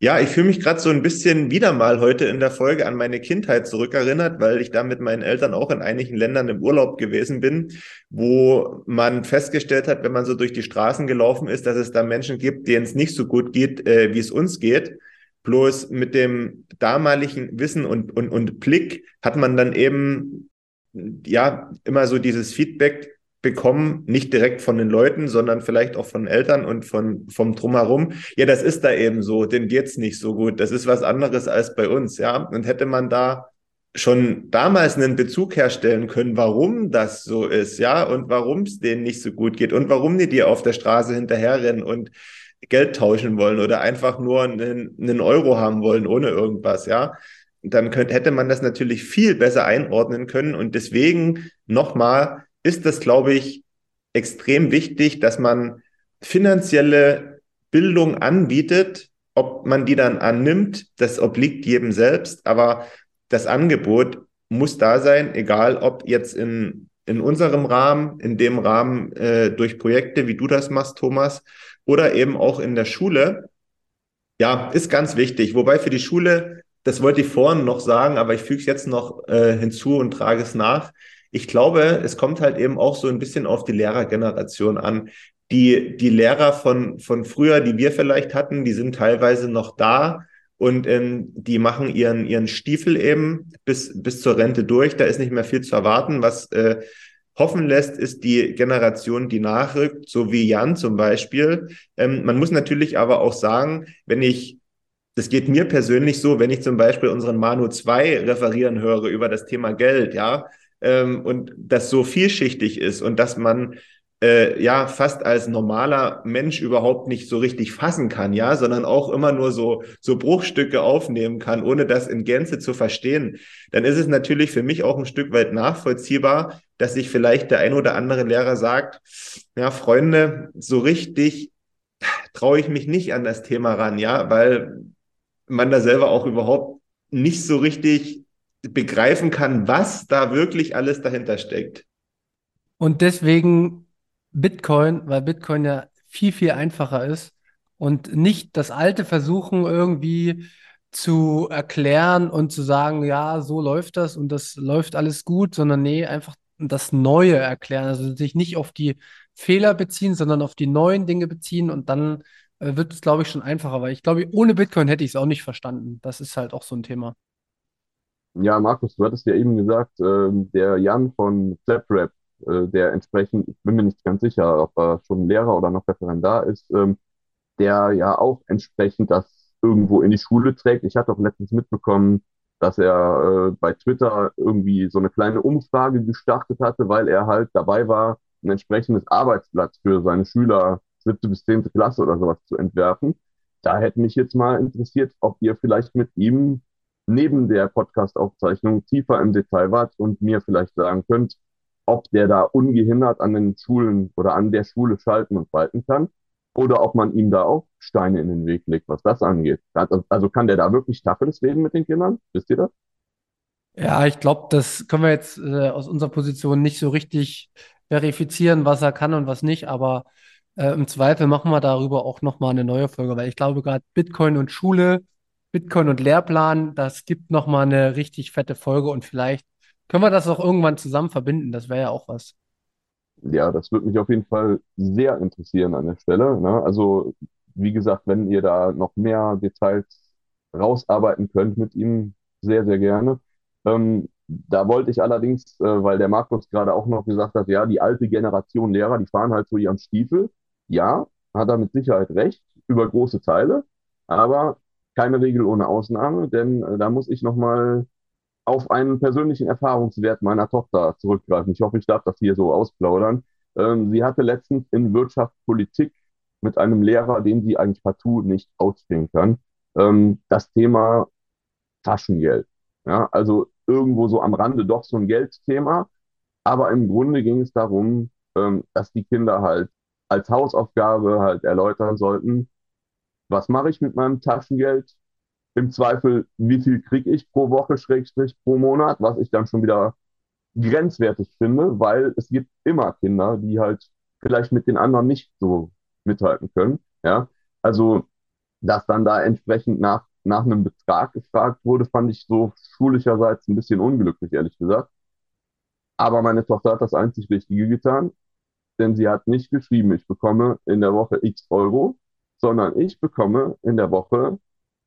Ja, ich fühle mich gerade so ein bisschen wieder mal heute in der Folge an meine Kindheit zurückerinnert, weil ich da mit meinen Eltern auch in einigen Ländern im Urlaub gewesen bin, wo man festgestellt hat, wenn man so durch die Straßen gelaufen ist, dass es da Menschen gibt, denen es nicht so gut geht, äh, wie es uns geht. Bloß mit dem damaligen Wissen und, und, und Blick hat man dann eben ja immer so dieses Feedback bekommen, nicht direkt von den Leuten, sondern vielleicht auch von Eltern und von, vom Drumherum. Ja, das ist da eben so, denen geht's nicht so gut. Das ist was anderes als bei uns, ja. Und hätte man da schon damals einen Bezug herstellen können, warum das so ist, ja, und warum es denen nicht so gut geht und warum die dir auf der Straße hinterherrennen und Geld tauschen wollen oder einfach nur einen, einen Euro haben wollen ohne irgendwas, ja, dann könnte, hätte man das natürlich viel besser einordnen können. Und deswegen nochmal ist das, glaube ich, extrem wichtig, dass man finanzielle Bildung anbietet. Ob man die dann annimmt, das obliegt jedem selbst. Aber das Angebot muss da sein, egal ob jetzt in, in unserem Rahmen, in dem Rahmen äh, durch Projekte, wie du das machst, Thomas, oder eben auch in der Schule. Ja, ist ganz wichtig. Wobei für die Schule, das wollte ich vorhin noch sagen, aber ich füge es jetzt noch äh, hinzu und trage es nach. Ich glaube, es kommt halt eben auch so ein bisschen auf die Lehrergeneration an. Die, die Lehrer von, von früher, die wir vielleicht hatten, die sind teilweise noch da und ähm, die machen ihren, ihren Stiefel eben bis, bis zur Rente durch. Da ist nicht mehr viel zu erwarten. Was äh, hoffen lässt, ist die Generation, die nachrückt, so wie Jan zum Beispiel. Ähm, man muss natürlich aber auch sagen, wenn ich das geht mir persönlich so, wenn ich zum Beispiel unseren Manu 2 referieren höre über das Thema Geld, ja, ähm, und das so vielschichtig ist und dass man äh, ja fast als normaler Mensch überhaupt nicht so richtig fassen kann, ja, sondern auch immer nur so so Bruchstücke aufnehmen kann, ohne das in Gänze zu verstehen, dann ist es natürlich für mich auch ein Stück weit nachvollziehbar, dass sich vielleicht der ein oder andere Lehrer sagt, ja, Freunde, so richtig traue ich mich nicht an das Thema ran, ja, weil man da selber auch überhaupt nicht so richtig begreifen kann, was da wirklich alles dahinter steckt. Und deswegen Bitcoin, weil Bitcoin ja viel, viel einfacher ist und nicht das Alte versuchen irgendwie zu erklären und zu sagen, ja, so läuft das und das läuft alles gut, sondern nee, einfach das Neue erklären. Also sich nicht auf die Fehler beziehen, sondern auf die neuen Dinge beziehen und dann äh, wird es, glaube ich, schon einfacher, weil ich glaube, ohne Bitcoin hätte ich es auch nicht verstanden. Das ist halt auch so ein Thema. Ja, Markus, du hattest ja eben gesagt, äh, der Jan von FlapRap, äh, der entsprechend, ich bin mir nicht ganz sicher, ob er schon Lehrer oder noch Referendar ist, ähm, der ja auch entsprechend das irgendwo in die Schule trägt. Ich hatte auch letztens mitbekommen, dass er äh, bei Twitter irgendwie so eine kleine Umfrage gestartet hatte, weil er halt dabei war, ein entsprechendes Arbeitsblatt für seine Schüler siebte bis zehnte Klasse oder sowas zu entwerfen. Da hätte mich jetzt mal interessiert, ob ihr vielleicht mit ihm neben der Podcast-Aufzeichnung tiefer im Detail wart und mir vielleicht sagen könnt, ob der da ungehindert an den Schulen oder an der Schule schalten und walten kann oder ob man ihm da auch Steine in den Weg legt, was das angeht. Also kann der da wirklich Tacheles reden mit den Kindern? Wisst ihr das? Ja, ich glaube, das können wir jetzt äh, aus unserer Position nicht so richtig verifizieren, was er kann und was nicht, aber äh, im Zweifel machen wir darüber auch nochmal eine neue Folge, weil ich glaube, gerade Bitcoin und Schule, Bitcoin und Lehrplan, das gibt nochmal eine richtig fette Folge und vielleicht können wir das auch irgendwann zusammen verbinden. Das wäre ja auch was. Ja, das würde mich auf jeden Fall sehr interessieren an der Stelle. Ne? Also, wie gesagt, wenn ihr da noch mehr Details rausarbeiten könnt mit ihm, sehr, sehr gerne. Ähm, da wollte ich allerdings, äh, weil der Markus gerade auch noch gesagt hat, ja, die alte Generation Lehrer, die fahren halt so ihren Stiefel. Ja, hat er mit Sicherheit recht, über große Teile, aber keine Regel ohne Ausnahme, denn äh, da muss ich nochmal auf einen persönlichen Erfahrungswert meiner Tochter zurückgreifen. Ich hoffe, ich darf das hier so ausplaudern. Ähm, sie hatte letztens in Wirtschaftspolitik mit einem Lehrer, den sie eigentlich partout nicht ausstehen kann, ähm, das Thema Taschengeld. Ja, also irgendwo so am Rande doch so ein Geldthema. Aber im Grunde ging es darum, ähm, dass die Kinder halt als Hausaufgabe halt erläutern sollten, was mache ich mit meinem Taschengeld? Im Zweifel, wie viel kriege ich pro Woche, Schrägstrich pro Monat, was ich dann schon wieder grenzwertig finde, weil es gibt immer Kinder, die halt vielleicht mit den anderen nicht so mithalten können. Ja, also dass dann da entsprechend nach, nach einem Betrag gefragt wurde, fand ich so schulischerseits ein bisschen unglücklich, ehrlich gesagt. Aber meine Tochter hat das einzig Richtige getan, denn sie hat nicht geschrieben, ich bekomme in der Woche x Euro, sondern ich bekomme in der Woche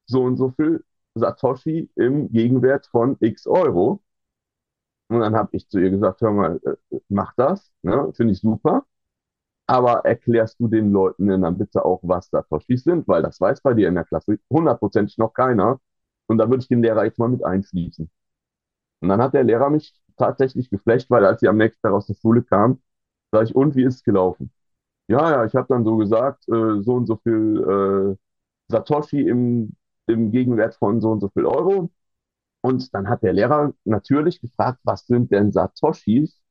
so und so viel Satoshi im Gegenwert von x Euro. Und dann habe ich zu ihr gesagt, hör mal, äh, mach das, ne? finde ich super. Aber erklärst du den Leuten denn dann bitte auch, was Satoshis sind? Weil das weiß bei dir in der Klasse hundertprozentig noch keiner. Und da würde ich den Lehrer jetzt mal mit einschließen. Und dann hat der Lehrer mich tatsächlich geflecht, weil als sie am nächsten Tag aus der Schule kam, sage ich, und wie ist es gelaufen? Ja, ja, ich habe dann so gesagt, äh, so und so viel äh, Satoshi im, im Gegenwert von so und so viel Euro. Und dann hat der Lehrer natürlich gefragt, was sind denn Satoshis?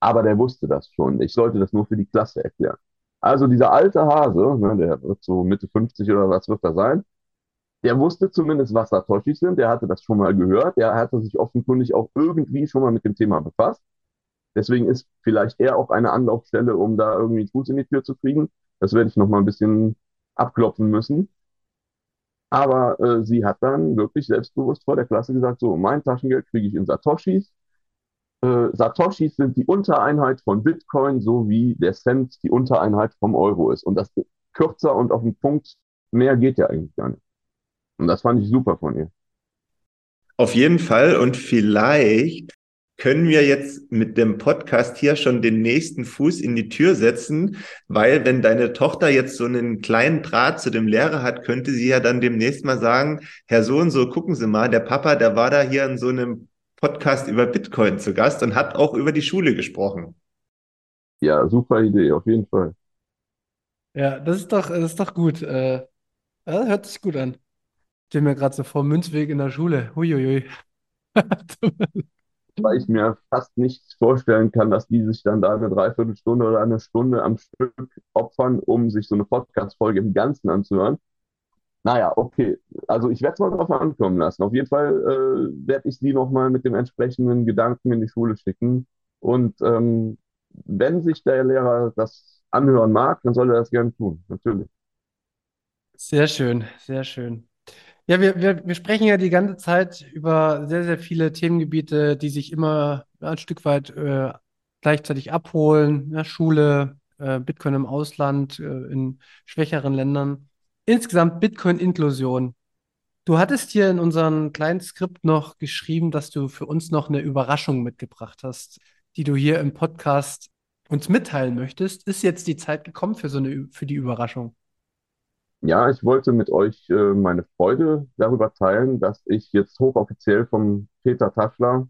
Aber der wusste das schon. Ich sollte das nur für die Klasse erklären. Also dieser alte Hase, ne, der wird so Mitte 50 oder was wird da sein, der wusste zumindest, was Satoshis sind. Der hatte das schon mal gehört. Der hatte sich offenkundig auch irgendwie schon mal mit dem Thema befasst. Deswegen ist vielleicht er auch eine Anlaufstelle, um da irgendwie einen Fuß in die Tür zu kriegen. Das werde ich noch mal ein bisschen abklopfen müssen. Aber äh, sie hat dann wirklich selbstbewusst vor der Klasse gesagt, so, mein Taschengeld kriege ich in Satoshis. Äh, Satoshis sind die Untereinheit von Bitcoin, so wie der Cent die Untereinheit vom Euro ist. Und das kürzer und auf den Punkt mehr geht ja eigentlich gar nicht. Und das fand ich super von ihr. Auf jeden Fall. Und vielleicht können wir jetzt mit dem Podcast hier schon den nächsten Fuß in die Tür setzen, weil wenn deine Tochter jetzt so einen kleinen Draht zu dem Lehrer hat, könnte sie ja dann demnächst mal sagen, Herr so und so, gucken Sie mal, der Papa, der war da hier in so einem Podcast über Bitcoin zu Gast und hat auch über die Schule gesprochen. Ja, super Idee, auf jeden Fall. Ja, das ist doch, das ist doch gut. Äh, hört sich gut an. Ich stelle mir gerade so vor, Münzweg in der Schule. Huiuiui. weil ich mir fast nicht vorstellen kann, dass die sich dann da eine Dreiviertelstunde oder eine Stunde am Stück opfern, um sich so eine Podcast-Folge im Ganzen anzuhören. Naja, okay. Also ich werde es mal drauf ankommen lassen. Auf jeden Fall äh, werde ich sie nochmal mit dem entsprechenden Gedanken in die Schule schicken. Und ähm, wenn sich der Lehrer das anhören mag, dann soll er das gerne tun, natürlich. Sehr schön, sehr schön. Ja, wir, wir, wir sprechen ja die ganze Zeit über sehr, sehr viele Themengebiete, die sich immer ein Stück weit äh, gleichzeitig abholen. Ja, Schule, äh, Bitcoin im Ausland, äh, in schwächeren Ländern. Insgesamt Bitcoin-Inklusion. Du hattest hier in unserem kleinen Skript noch geschrieben, dass du für uns noch eine Überraschung mitgebracht hast, die du hier im Podcast uns mitteilen möchtest. Ist jetzt die Zeit gekommen für so eine, für die Überraschung? Ja, ich wollte mit euch äh, meine Freude darüber teilen, dass ich jetzt hochoffiziell vom Peter Taschler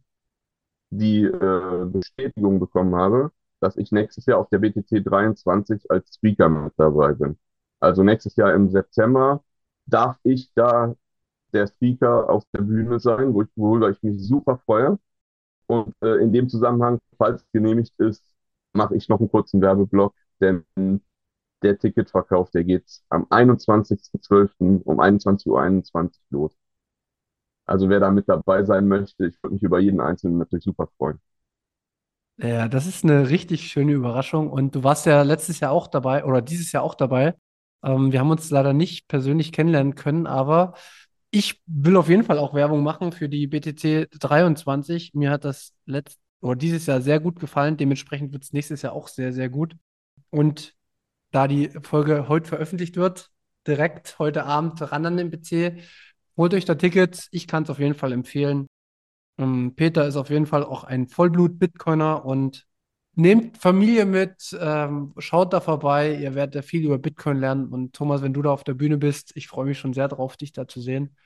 die äh, Bestätigung bekommen habe, dass ich nächstes Jahr auf der BTC 23 als Speaker mit dabei bin. Also nächstes Jahr im September darf ich da der Speaker auf der Bühne sein, wo ich, worüber ich mich super freue. Und äh, in dem Zusammenhang, falls es genehmigt ist, mache ich noch einen kurzen Werbeblock, denn der Ticketverkauf, der geht am 21.12. um 21.21 Uhr .21 los. Also wer da mit dabei sein möchte, ich würde mich über jeden Einzelnen natürlich super freuen. Ja, das ist eine richtig schöne Überraschung. Und du warst ja letztes Jahr auch dabei oder dieses Jahr auch dabei. Ähm, wir haben uns leider nicht persönlich kennenlernen können, aber ich will auf jeden Fall auch Werbung machen für die BTC 23. Mir hat das letzt oder dieses Jahr sehr gut gefallen. Dementsprechend wird es nächstes Jahr auch sehr, sehr gut. Und da die Folge heute veröffentlicht wird, direkt heute Abend ran an den PC. Holt euch da Tickets. Ich kann es auf jeden Fall empfehlen. Ähm, Peter ist auf jeden Fall auch ein Vollblut-Bitcoiner und nehmt Familie mit, ähm, schaut da vorbei. Ihr werdet da viel über Bitcoin lernen. Und Thomas, wenn du da auf der Bühne bist, ich freue mich schon sehr drauf, dich da zu sehen.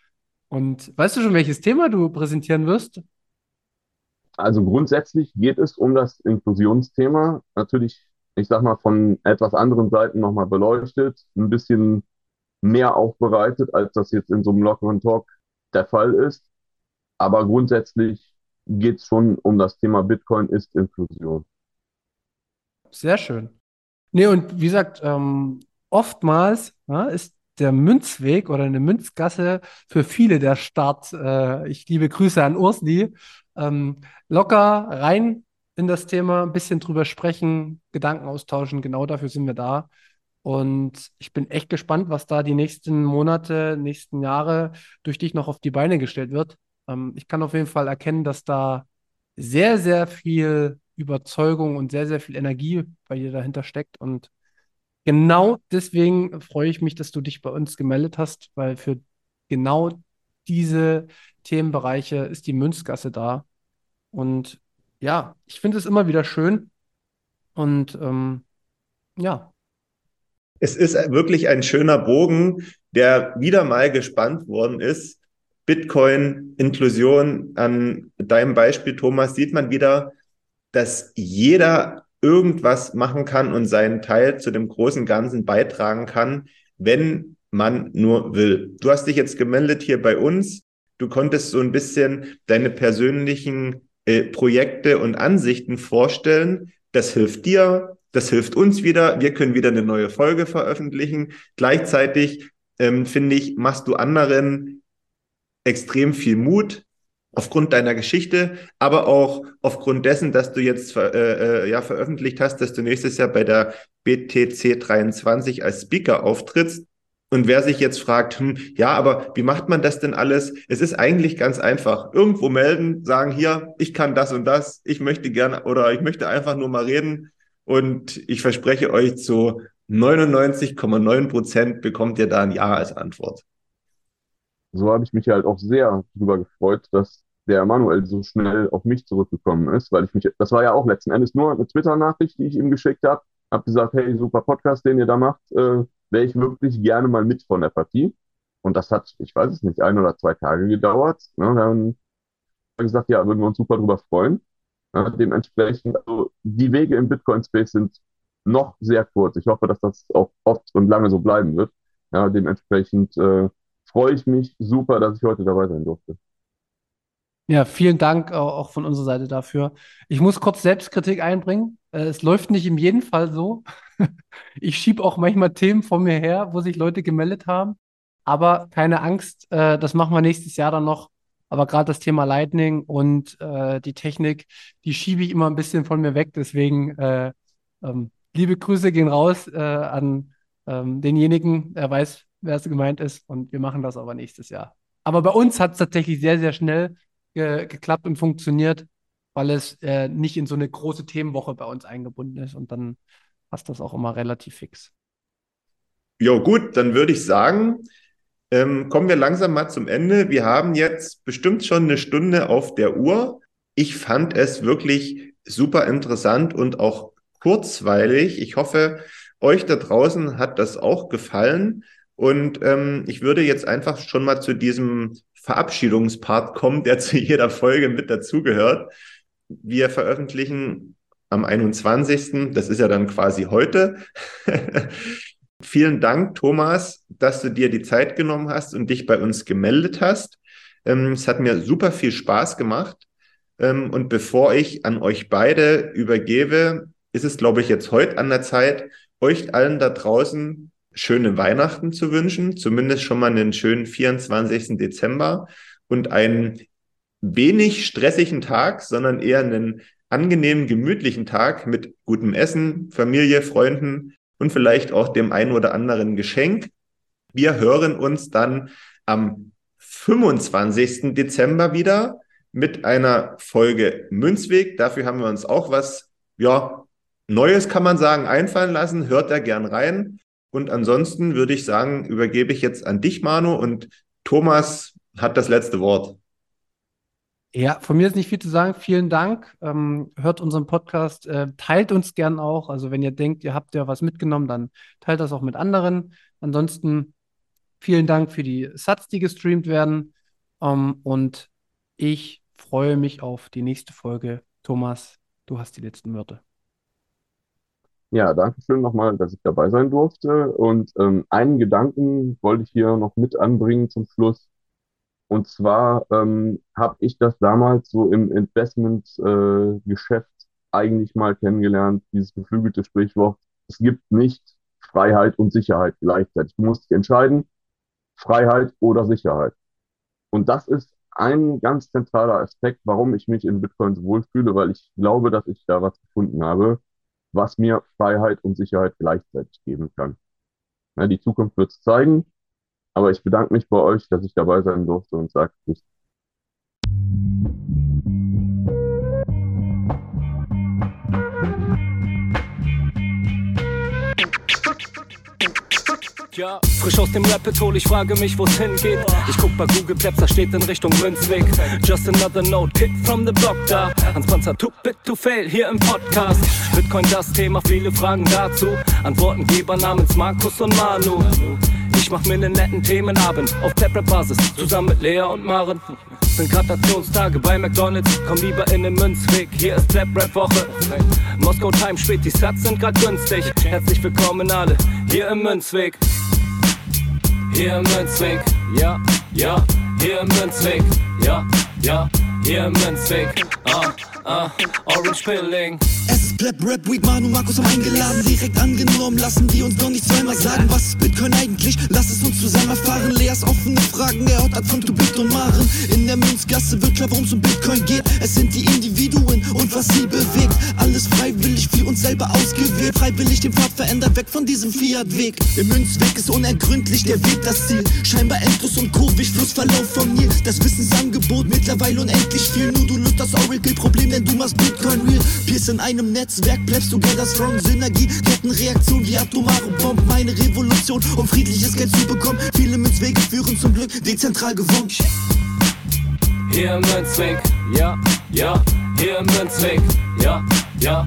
Und weißt du schon, welches Thema du präsentieren wirst? Also grundsätzlich geht es um das Inklusionsthema. Natürlich ich sag mal, von etwas anderen Seiten nochmal beleuchtet, ein bisschen mehr aufbereitet, als das jetzt in so einem lockeren Talk der Fall ist. Aber grundsätzlich geht es schon um das Thema Bitcoin ist Inklusion. Sehr schön. Nee, und wie gesagt, ähm, oftmals ja, ist der Münzweg oder eine Münzgasse für viele der Start. Äh, ich liebe Grüße an Ursli. Ähm, locker rein in das Thema, ein bisschen drüber sprechen, Gedanken austauschen. Genau dafür sind wir da. Und ich bin echt gespannt, was da die nächsten Monate, nächsten Jahre durch dich noch auf die Beine gestellt wird. Ähm, ich kann auf jeden Fall erkennen, dass da sehr, sehr viel Überzeugung und sehr, sehr viel Energie bei dir dahinter steckt. Und genau deswegen freue ich mich, dass du dich bei uns gemeldet hast, weil für genau diese Themenbereiche ist die Münzgasse da. Und ja, ich finde es immer wieder schön. Und ähm, ja. Es ist wirklich ein schöner Bogen, der wieder mal gespannt worden ist. Bitcoin, Inklusion, an deinem Beispiel, Thomas, sieht man wieder, dass jeder irgendwas machen kann und seinen Teil zu dem großen Ganzen beitragen kann, wenn man nur will. Du hast dich jetzt gemeldet hier bei uns. Du konntest so ein bisschen deine persönlichen äh, Projekte und Ansichten vorstellen. Das hilft dir, das hilft uns wieder. Wir können wieder eine neue Folge veröffentlichen. Gleichzeitig ähm, finde ich, machst du anderen extrem viel Mut, aufgrund deiner Geschichte, aber auch aufgrund dessen, dass du jetzt äh, äh, ja veröffentlicht hast, dass du nächstes Jahr bei der BTC 23 als Speaker auftrittst. Und wer sich jetzt fragt, hm, ja, aber wie macht man das denn alles? Es ist eigentlich ganz einfach. Irgendwo melden, sagen hier, ich kann das und das, ich möchte gerne oder ich möchte einfach nur mal reden. Und ich verspreche euch, zu 99,9 Prozent bekommt ihr da ein Ja als Antwort so habe ich mich halt auch sehr darüber gefreut, dass der Manuel so schnell auf mich zurückgekommen ist, weil ich mich, das war ja auch letzten Endes nur eine Twitter-Nachricht, die ich ihm geschickt habe, habe gesagt, hey, super Podcast, den ihr da macht, äh, wäre ich wirklich gerne mal mit von der Partie. Und das hat, ich weiß es nicht, ein oder zwei Tage gedauert. Ne? Dann haben gesagt, ja, würden wir uns super drüber freuen. Ja, dementsprechend, also die Wege im Bitcoin-Space sind noch sehr kurz. Ich hoffe, dass das auch oft und lange so bleiben wird. Ja, dementsprechend äh, freue ich mich super, dass ich heute dabei sein durfte. Ja, vielen Dank auch von unserer Seite dafür. Ich muss kurz Selbstkritik einbringen. Äh, es läuft nicht in jedem Fall so. Ich schiebe auch manchmal Themen von mir her, wo sich Leute gemeldet haben. Aber keine Angst, äh, das machen wir nächstes Jahr dann noch. Aber gerade das Thema Lightning und äh, die Technik, die schiebe ich immer ein bisschen von mir weg. Deswegen ähm, liebe Grüße gehen raus an ähm, denjenigen, er weiß, wer es gemeint ist. Und wir machen das aber nächstes Jahr. Aber bei uns hat es tatsächlich sehr, sehr schnell ge geklappt und funktioniert, weil es äh, nicht in so eine große Themenwoche bei uns eingebunden ist. Und dann passt das auch immer relativ fix. Jo, gut, dann würde ich sagen, ähm, kommen wir langsam mal zum Ende. Wir haben jetzt bestimmt schon eine Stunde auf der Uhr. Ich fand es wirklich super interessant und auch kurzweilig. Ich hoffe, euch da draußen hat das auch gefallen. Und ähm, ich würde jetzt einfach schon mal zu diesem Verabschiedungspart kommen, der zu jeder Folge mit dazugehört. Wir veröffentlichen am 21. Das ist ja dann quasi heute. Vielen Dank, Thomas, dass du dir die Zeit genommen hast und dich bei uns gemeldet hast. Ähm, es hat mir super viel Spaß gemacht. Ähm, und bevor ich an euch beide übergebe, ist es, glaube ich, jetzt heute an der Zeit, euch allen da draußen schöne Weihnachten zu wünschen, zumindest schon mal einen schönen 24. Dezember und einen wenig stressigen Tag, sondern eher einen angenehmen, gemütlichen Tag mit gutem Essen, Familie, Freunden und vielleicht auch dem ein oder anderen Geschenk. Wir hören uns dann am 25. Dezember wieder mit einer Folge Münzweg. Dafür haben wir uns auch was, ja, Neues kann man sagen, einfallen lassen. Hört da gern rein. Und ansonsten würde ich sagen, übergebe ich jetzt an dich, Manu, und Thomas hat das letzte Wort. Ja, von mir ist nicht viel zu sagen. Vielen Dank. Ähm, hört unseren Podcast, äh, teilt uns gern auch. Also wenn ihr denkt, ihr habt ja was mitgenommen, dann teilt das auch mit anderen. Ansonsten vielen Dank für die Sats, die gestreamt werden. Ähm, und ich freue mich auf die nächste Folge. Thomas, du hast die letzten Wörter. Ja, danke schön nochmal, dass ich dabei sein durfte. Und ähm, einen Gedanken wollte ich hier noch mit anbringen zum Schluss. Und zwar ähm, habe ich das damals so im Investmentgeschäft äh, eigentlich mal kennengelernt, dieses geflügelte Sprichwort, es gibt nicht Freiheit und Sicherheit gleichzeitig. Du musst dich entscheiden, Freiheit oder Sicherheit. Und das ist ein ganz zentraler Aspekt, warum ich mich in Bitcoin so wohlfühle, weil ich glaube, dass ich da was gefunden habe, was mir Freiheit und Sicherheit gleichzeitig geben kann. Die Zukunft wird es zeigen, aber ich bedanke mich bei euch, dass ich dabei sein durfte und sage Tschüss. Ja, frisch aus dem Rapid Hole, ich frage mich, wo's hingeht. Ich guck bei Google Maps, da steht in Richtung Münzweg. Just another note, Kid from the Block da. Ans Panzer, too bit to fail, hier im Podcast. Bitcoin das Thema, viele Fragen dazu. Antwortengeber namens Markus und Manu. Ich mach mir nen netten Themenabend auf Pepper-Basis, zusammen mit Lea und Maren. Sind Gratationstage bei McDonalds, komm lieber in den Münzweg. Hier ist Plap-Rap-Woche. Moskau Time spät, die Sats sind grad günstig. Herzlich willkommen alle hier im Münzweg. Hier im Münzweg, ja, ja, hier im Münzweg, ja, ja, hier im Münzweg. Ah, ah, Orange Pilling. Es ist Pleb, Rap, Weed, Manu, Markus haben eingeladen, direkt angenommen. Lassen die uns doch nicht zweimal sagen, was ist Bitcoin eigentlich? Lass es uns zusammen erfahren. Leas offene Fragen, er haut von to Bit und Maren. In der Münzgasse wird klar, worum es um Bitcoin geht. Es sind die Individuen und was sie bewegt. Alles freiwillig für uns selber ausgewählt. Freiwillig den Pfad verändert, weg von diesem Fiat-Weg. Im Münzweg ist unergründlich der Weg das Ziel. Scheinbar endlos und kurvig, Flussverlauf von Nil. Das Wissensangebot mittlerweile unendlich viel. Nur du löst das Oracle-Problem, denn du machst Bitcoin real. Pierce in einem Netzwerk, bleibst together strong. Synergie, Kettenreaktion wie atomare Bomben. Meine Revolution, um friedliches Geld zu bekommen. Viele Münzwege führen zum Glück dezentral gewonnen. Hier Münzweg, ja, ja, hier Münzweg, ja, ja,